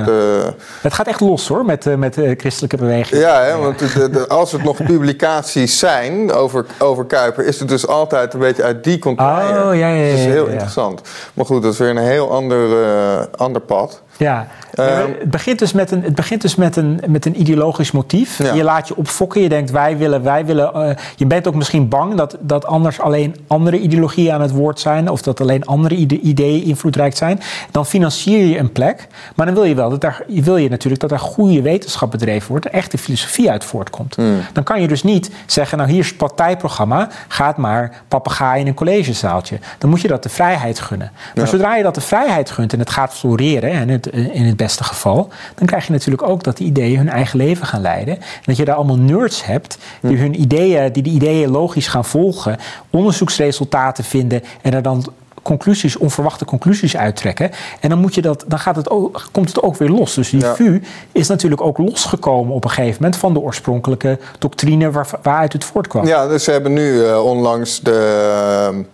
B: het gaat echt los hoor, met, met christelijke bewegingen.
A: Ja, hè, want de, de, als het nog publicaties zijn over, over Kuiper is het dus altijd een beetje uit die container.
B: Oh, ja, ja, ja.
A: Dat is heel interessant. Maar goed, dat is weer een heel ander, uh, ander pad.
B: Ja, ehm, het begint dus met een, het begint dus met een, met een ideologisch motief. Je laat je opfokken. Je denkt, wij willen, wij willen. Uh, je bent ook misschien bang dat, dat anders alleen andere ideologieën aan het woord zijn. Of dat alleen andere ideeën invloedrijk zijn. Dan financier je een plek. Maar dan wil je wel dat daar, wil je natuurlijk dat er goede wetenschap bedreven wordt. Er echte filosofie uit voortkomt. Hmm. Dan kan je dus niet zeggen, nou hier is het partijprogramma. Gaat maar papegaai in een collegezaaltje. Dan moet je dat de vrijheid gunnen. Maar zodra je dat de vrijheid gunt en het gaat floreren. En het, eh, in het beste geval, dan krijg je natuurlijk ook dat die ideeën hun eigen leven gaan leiden. En dat je daar allemaal nerds hebt die hun ideeën, die de ideeën logisch gaan volgen, onderzoeksresultaten vinden en er dan conclusies, onverwachte conclusies uittrekken. En dan, moet je dat, dan gaat het ook, komt het ook weer los. Dus die VU is natuurlijk ook losgekomen op een gegeven moment van de oorspronkelijke doctrine waar, waaruit het voortkwam.
A: Ja, dus ze hebben nu uh, onlangs de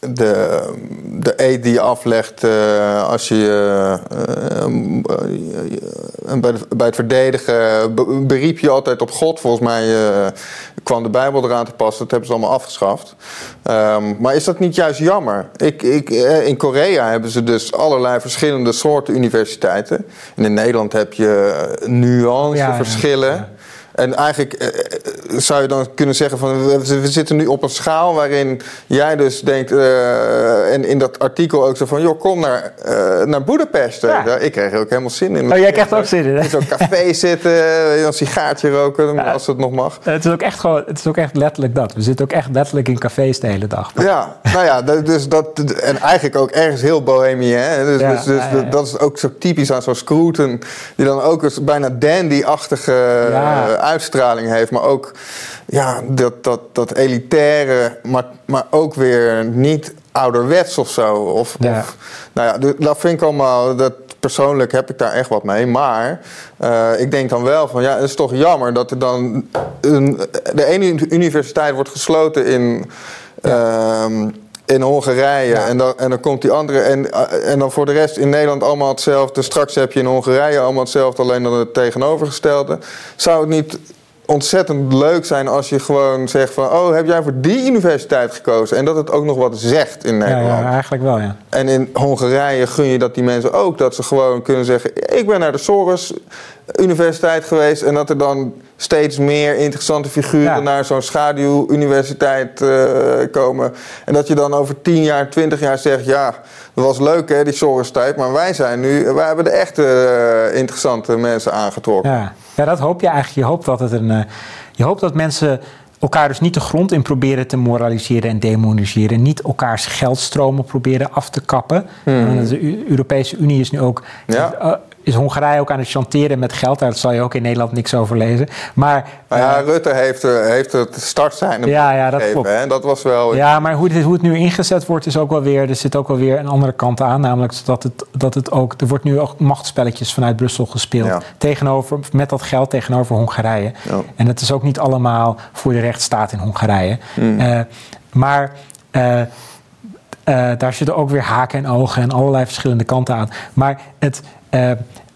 A: de, de eet die je aflegt uh, als je bij, bij, het verdedigen beriep je altijd op God. Volgens mij kwam de Bijbel eraan te passen. Dat hebben ze allemaal afgeschaft. Um, maar is dat niet juist jammer? Ik, ik, in Korea hebben ze dus allerlei verschillende soorten universiteiten. En in Nederland heb je nuanceverschillen. Ja, en eigenlijk eh, eh, zou je dan kunnen zeggen van we, zitten nu op een schaal waarin jij dus denkt, uh, en in dat artikel ook zo van, joh, kom naar, uh, naar Boedapest. Ja. ik kreeg er ook helemaal zin in.
B: Oh, jij krijgt ook zin in, hè?
A: In zo'n café zitten, een sigaartje roken, als het nog mag.
B: Het is, ook echt gewoon, het is ook echt letterlijk dat. We zitten ook echt letterlijk in cafés de hele dag.
A: Ja, nou ja, dus dat, en eigenlijk ook ergens heel bohemien, Dus, dus, dus dat is ook zo typisch aan zo'n Scruton, die dan ook eens bijna dandy-achtige uitstraling heeft, maar ook ja, dat, dat, dat elitaire, maar, maar ook weer niet ouderwets of zo. Of, of nou ja, dat vind ik allemaal, dat, persoonlijk heb ik daar echt wat mee. Maar uh, ik denk dan wel van ja, het is toch jammer dat er dan een, de ene universiteit wordt gesloten in. Ja. Uh, in Hongarije. En, dan, en dan komt die andere. En, en dan voor de rest in Nederland allemaal hetzelfde. Straks heb je in Hongarije allemaal hetzelfde, alleen dan het tegenovergestelde. Zou het niet ontzettend leuk zijn als je gewoon zegt van... oh, heb jij voor die universiteit gekozen? En dat het ook nog wat zegt in Nederland.
B: Ja, ja eigenlijk wel, ja.
A: En in Hongarije gun je dat die mensen ook... dat ze gewoon kunnen zeggen... ik ben naar de Soros Universiteit geweest... en dat er dan steeds meer interessante figuren... naar zo'n schaduwuniversiteit uh, komen. En dat je dan over 10 jaar, 20 jaar zegt... ja, dat was leuk hè, die Soros-tijd... maar wij zijn nu... wij hebben de echte uh, interessante mensen aangetrokken.
B: Ja. Ja, dat hoop je eigenlijk. Je hoopt dat, het een, uh, je hoopt dat mensen elkaar dus niet de grond in proberen te moraliseren en demoniseren. Niet elkaars geldstromen proberen af te kappen. Hmm. De Europese Unie is nu ook ja. Eh, is Hongarije ook aan het chanteren met geld. Daar zal je ook in Nederland niks over lezen. Maar,
A: nou ja, uh, Rutte heeft, uh, heeft het startsein
B: ja, ja, dat gegeven,
A: klopt. Dat was wel...
B: Ja, maar hoe het, hoe het nu ingezet wordt, is ook wel weer... Er zit ook wel weer een andere kant aan. Namelijk dat het, dat het ook... Er wordt nu ook machtspelletjes vanuit Brussel gespeeld. Tegenover, met dat geld tegenover Hongarije. Ja. En het is ook niet allemaal voor de rechtsstaat in Hongarije. Mm. Uh, maar... Uh, daar zitten ook weer haken en ogen en allerlei verschillende kanten aan. Maar het, uh,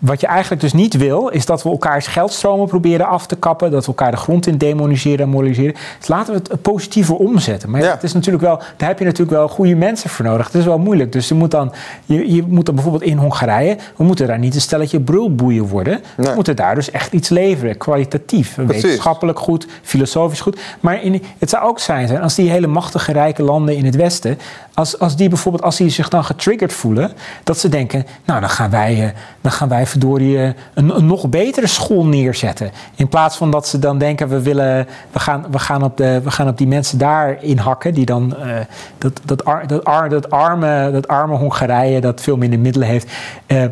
B: wat je eigenlijk dus niet wil, is dat we elkaars geldstromen proberen af te kappen. Dat we elkaar de grond in demoniseren en moraliseren. Dus laten we het positiever omzetten. Maar ja. het is natuurlijk wel, daar heb je natuurlijk wel goede mensen voor nodig. Het is wel moeilijk. Dus je moet dan, je, je moet dan bijvoorbeeld in Hongarije, we moeten daar niet een stelletje brulboeien worden. We moeten daar dus echt iets leveren, kwalitatief. Wetenschappelijk goed, filosofisch goed. Maar in, het zou ook zijn, als die hele machtige, rijke landen in het Westen, als, als die bijvoorbeeld, als die zich dan getriggerd voelen, dat ze denken, nou dan gaan wij, eh, dan gaan wij verdorie een, een nog betere school neerzetten. In plaats van dat ze dan denken, we, willen, we, gaan, we, gaan, op de, we gaan op die mensen daar inhakken, die dan uh, dat, dat, ar, dat, ar, dat, arme, dat arme Hongarije, dat veel minder middelen heeft. Uh,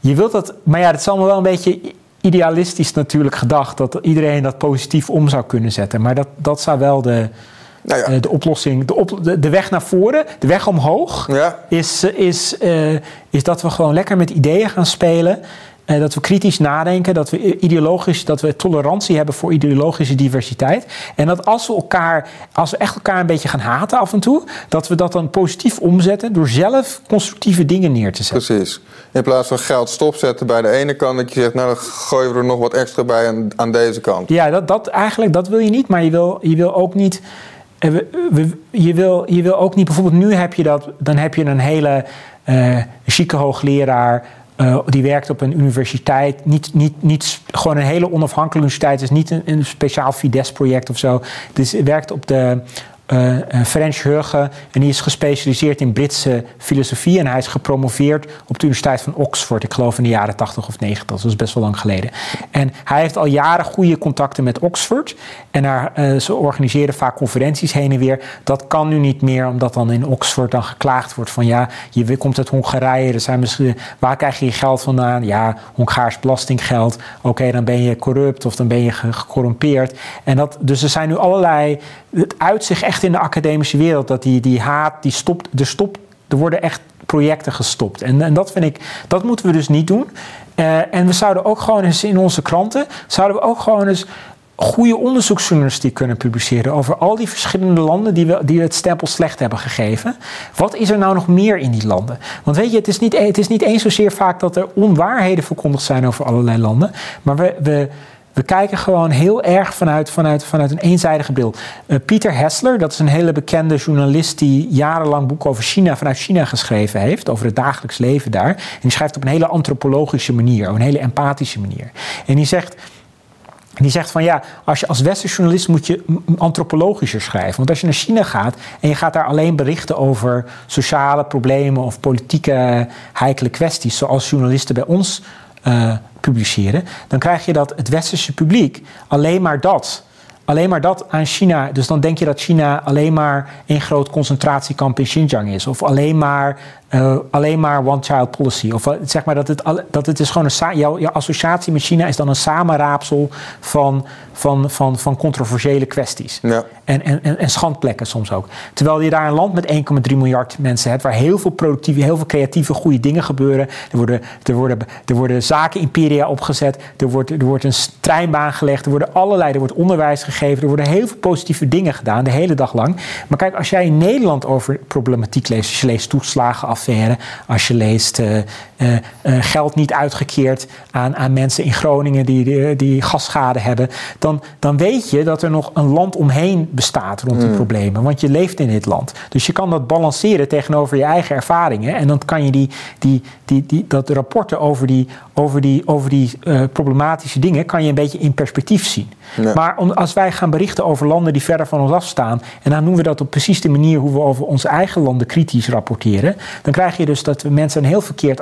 B: je wilt dat, maar ja, het is allemaal wel een beetje idealistisch natuurlijk gedacht, dat iedereen dat positief om zou kunnen zetten. Maar dat, dat zou wel de nou ja. Eh, de oplossing, de, op, de, de, weg naar voren, de weg omhoog, ja. is, is, uh, is dat we gewoon lekker met ideeën gaan spelen. Uh, dat we kritisch nadenken, dat we ideologisch, dat we tolerantie hebben voor ideologische diversiteit. En dat als we elkaar, als we echt elkaar een beetje gaan haten af en toe, dat we dat dan positief omzetten door zelf constructieve dingen neer te zetten.
A: Precies. In plaats van geld stopzetten bij de ene kant, dat je zegt, nou dan gooien we er nog wat extra bij aan, aan deze kant.
B: Ja, dat, dat eigenlijk, dat wil je niet, maar je wil, je wil ook niet je, wil, je wil ook niet, bijvoorbeeld nu heb je dat, dan heb je een hele uh, chique hoogleraar. Uh, die werkt op een universiteit. Niet, niet, niet gewoon een hele onafhankelijke universiteit. Het is niet een, een speciaal Fides-project of zo. Dus werkt op de, uh, French Hurge. En die is gespecialiseerd in Britse filosofie. En hij is gepromoveerd op de Universiteit van Oxford. Ik geloof in de jaren 80 of 90. Dat is best wel lang geleden. En hij heeft al jaren goede contacten met Oxford. En uh, ze organiseren vaak conferenties heen en weer. Dat kan nu niet meer, omdat dan in Oxford dan geklaagd wordt van ja, je komt uit Hongarije. Er zijn misschien, waar krijg je je geld vandaan? Ja, Hongaars belastinggeld. Oké, dan ben je corrupt of dan ben je gecorrumpeerd. En dat, dus er zijn nu allerlei. Het uitzicht echt in de academische wereld dat die, die haat, die stopt, er, stopt, er worden echt projecten gestopt. En, en dat vind ik, dat moeten we dus niet doen. Uh, en we zouden ook gewoon eens in onze kranten, zouden we ook gewoon eens goede onderzoeksjournalistiek kunnen publiceren over al die verschillende landen die, we, die het stempel slecht hebben gegeven. Wat is er nou nog meer in die landen? Want weet je, het is niet, het is niet eens zozeer vaak dat er onwaarheden verkondigd zijn over allerlei landen, maar we, we we kijken gewoon heel erg vanuit, vanuit, vanuit een eenzijdige beeld. Uh, Pieter Hessler, dat is een hele bekende journalist die jarenlang boeken over China vanuit China geschreven heeft, over het dagelijks leven daar. En die schrijft op een hele antropologische manier, op een hele empathische manier. En die zegt. Die zegt van ja, als je als westerse journalist moet je antropologischer schrijven. Want als je naar China gaat en je gaat daar alleen berichten over sociale problemen of politieke heikele kwesties, zoals journalisten bij ons publiceren, dan krijg je dat het westerse publiek alleen maar dat alleen maar dat aan China. Dus dan denk je dat China alleen maar een groot concentratiekamp in Xinjiang is. Of alleen maar uh, alleen maar one-child policy. Of zeg maar dat het, dat het is gewoon een. Jouw, jouw associatie met China is dan een samenraapsel van, van, van, van controversiële kwesties. Ja. En, en, en, schandplekken soms ook. Terwijl je daar een land met 1,3 miljard mensen hebt, waar heel veel productieve, heel veel creatieve, goede dingen gebeuren. Er worden, er worden, er worden zakenimperia opgezet. Er wordt, er wordt een treinbaan gelegd. Er worden allerlei, er wordt onderwijs gegeven. Er worden heel veel positieve dingen gedaan de hele dag lang. Maar kijk, als jij in Nederland over problematiek leest, als je leest toeslagen af als je leest uh, uh, geld niet uitgekeerd aan, aan mensen in Groningen die, die, die gasschade hebben. Dan, dan weet je dat er nog een land omheen bestaat rond die mm. problemen. Want je leeft in dit land. Dus je kan dat balanceren tegenover je eigen ervaringen. En dan kan je die, die, die, die, dat rapporten over die, over die, over die problematische dingen kan je een beetje in perspectief zien. Maar als wij gaan berichten over landen die verder van ons afstaan, en dan noemen we dat op precies de manier hoe we over onze eigen landen kritisch rapporteren, dan krijg je dus dat we mensen een heel verkeerd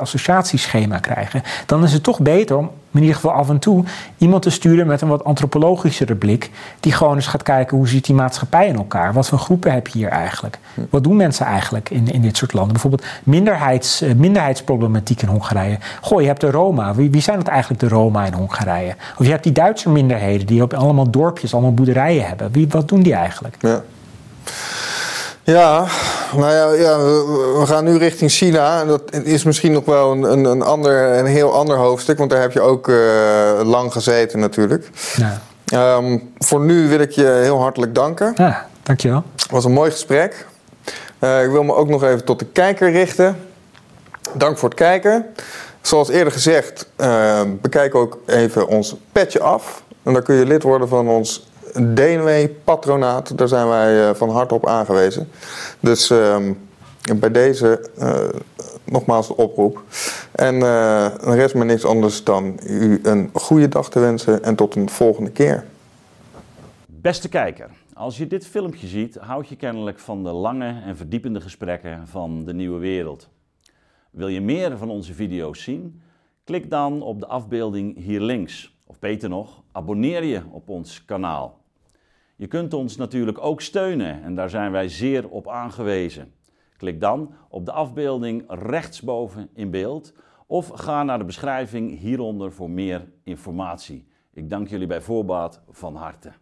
B: krijgen. Dan is het toch beter om in ieder geval af en toe iemand te sturen met een wat antropologischere blik. Die gewoon eens gaat kijken hoe ziet die maatschappij in elkaar? Wat voor groepen heb je hier eigenlijk? Wat doen mensen eigenlijk in, in dit soort landen? Bijvoorbeeld minderheids, uh, minderheidsproblematiek in Hongarije. Goh, je hebt de Roma. Wie, wie zijn het eigenlijk de Roma in Hongarije? Of je hebt die Duitse minderheden die op allemaal dorpjes, allemaal boerderijen hebben. Wie, wat doen die eigenlijk?
A: Ja. Ja, nou ja, ja we, gaan nu richting China. Dat is misschien nog wel een, een, een, ander, een heel ander hoofdstuk, want daar heb je ook uh, lang gezeten natuurlijk. Ja. Um, voor nu wil ik je heel hartelijk danken.
B: Ja, dankjewel.
A: Het was een mooi gesprek. Uh, ik wil me ook nog even tot de kijker richten. Dank voor het kijken. Zoals eerder gezegd, uh, bekijk ook even ons petje af. En daar kun je lid worden van ons DNW-patronaat. Daar zijn wij uh, van harte op aangewezen. Dus uh, bij deze uh, nogmaals de oproep. En dan rest me niks anders dan u een goede dag te wensen en tot een volgende keer.
C: Beste kijker, als je dit filmpje ziet, houd je kennelijk van de lange en verdiepende gesprekken van de nieuwe wereld. Wil je meer van onze video's zien? Klik dan op de afbeelding hier links. Of beter nog, abonneer je op ons kanaal. Je kunt ons natuurlijk ook steunen en daar zijn wij zeer op aangewezen. Klik dan op de afbeelding rechtsboven in beeld of ga naar de beschrijving hieronder voor meer informatie. Ik dank jullie bij voorbaat van harte.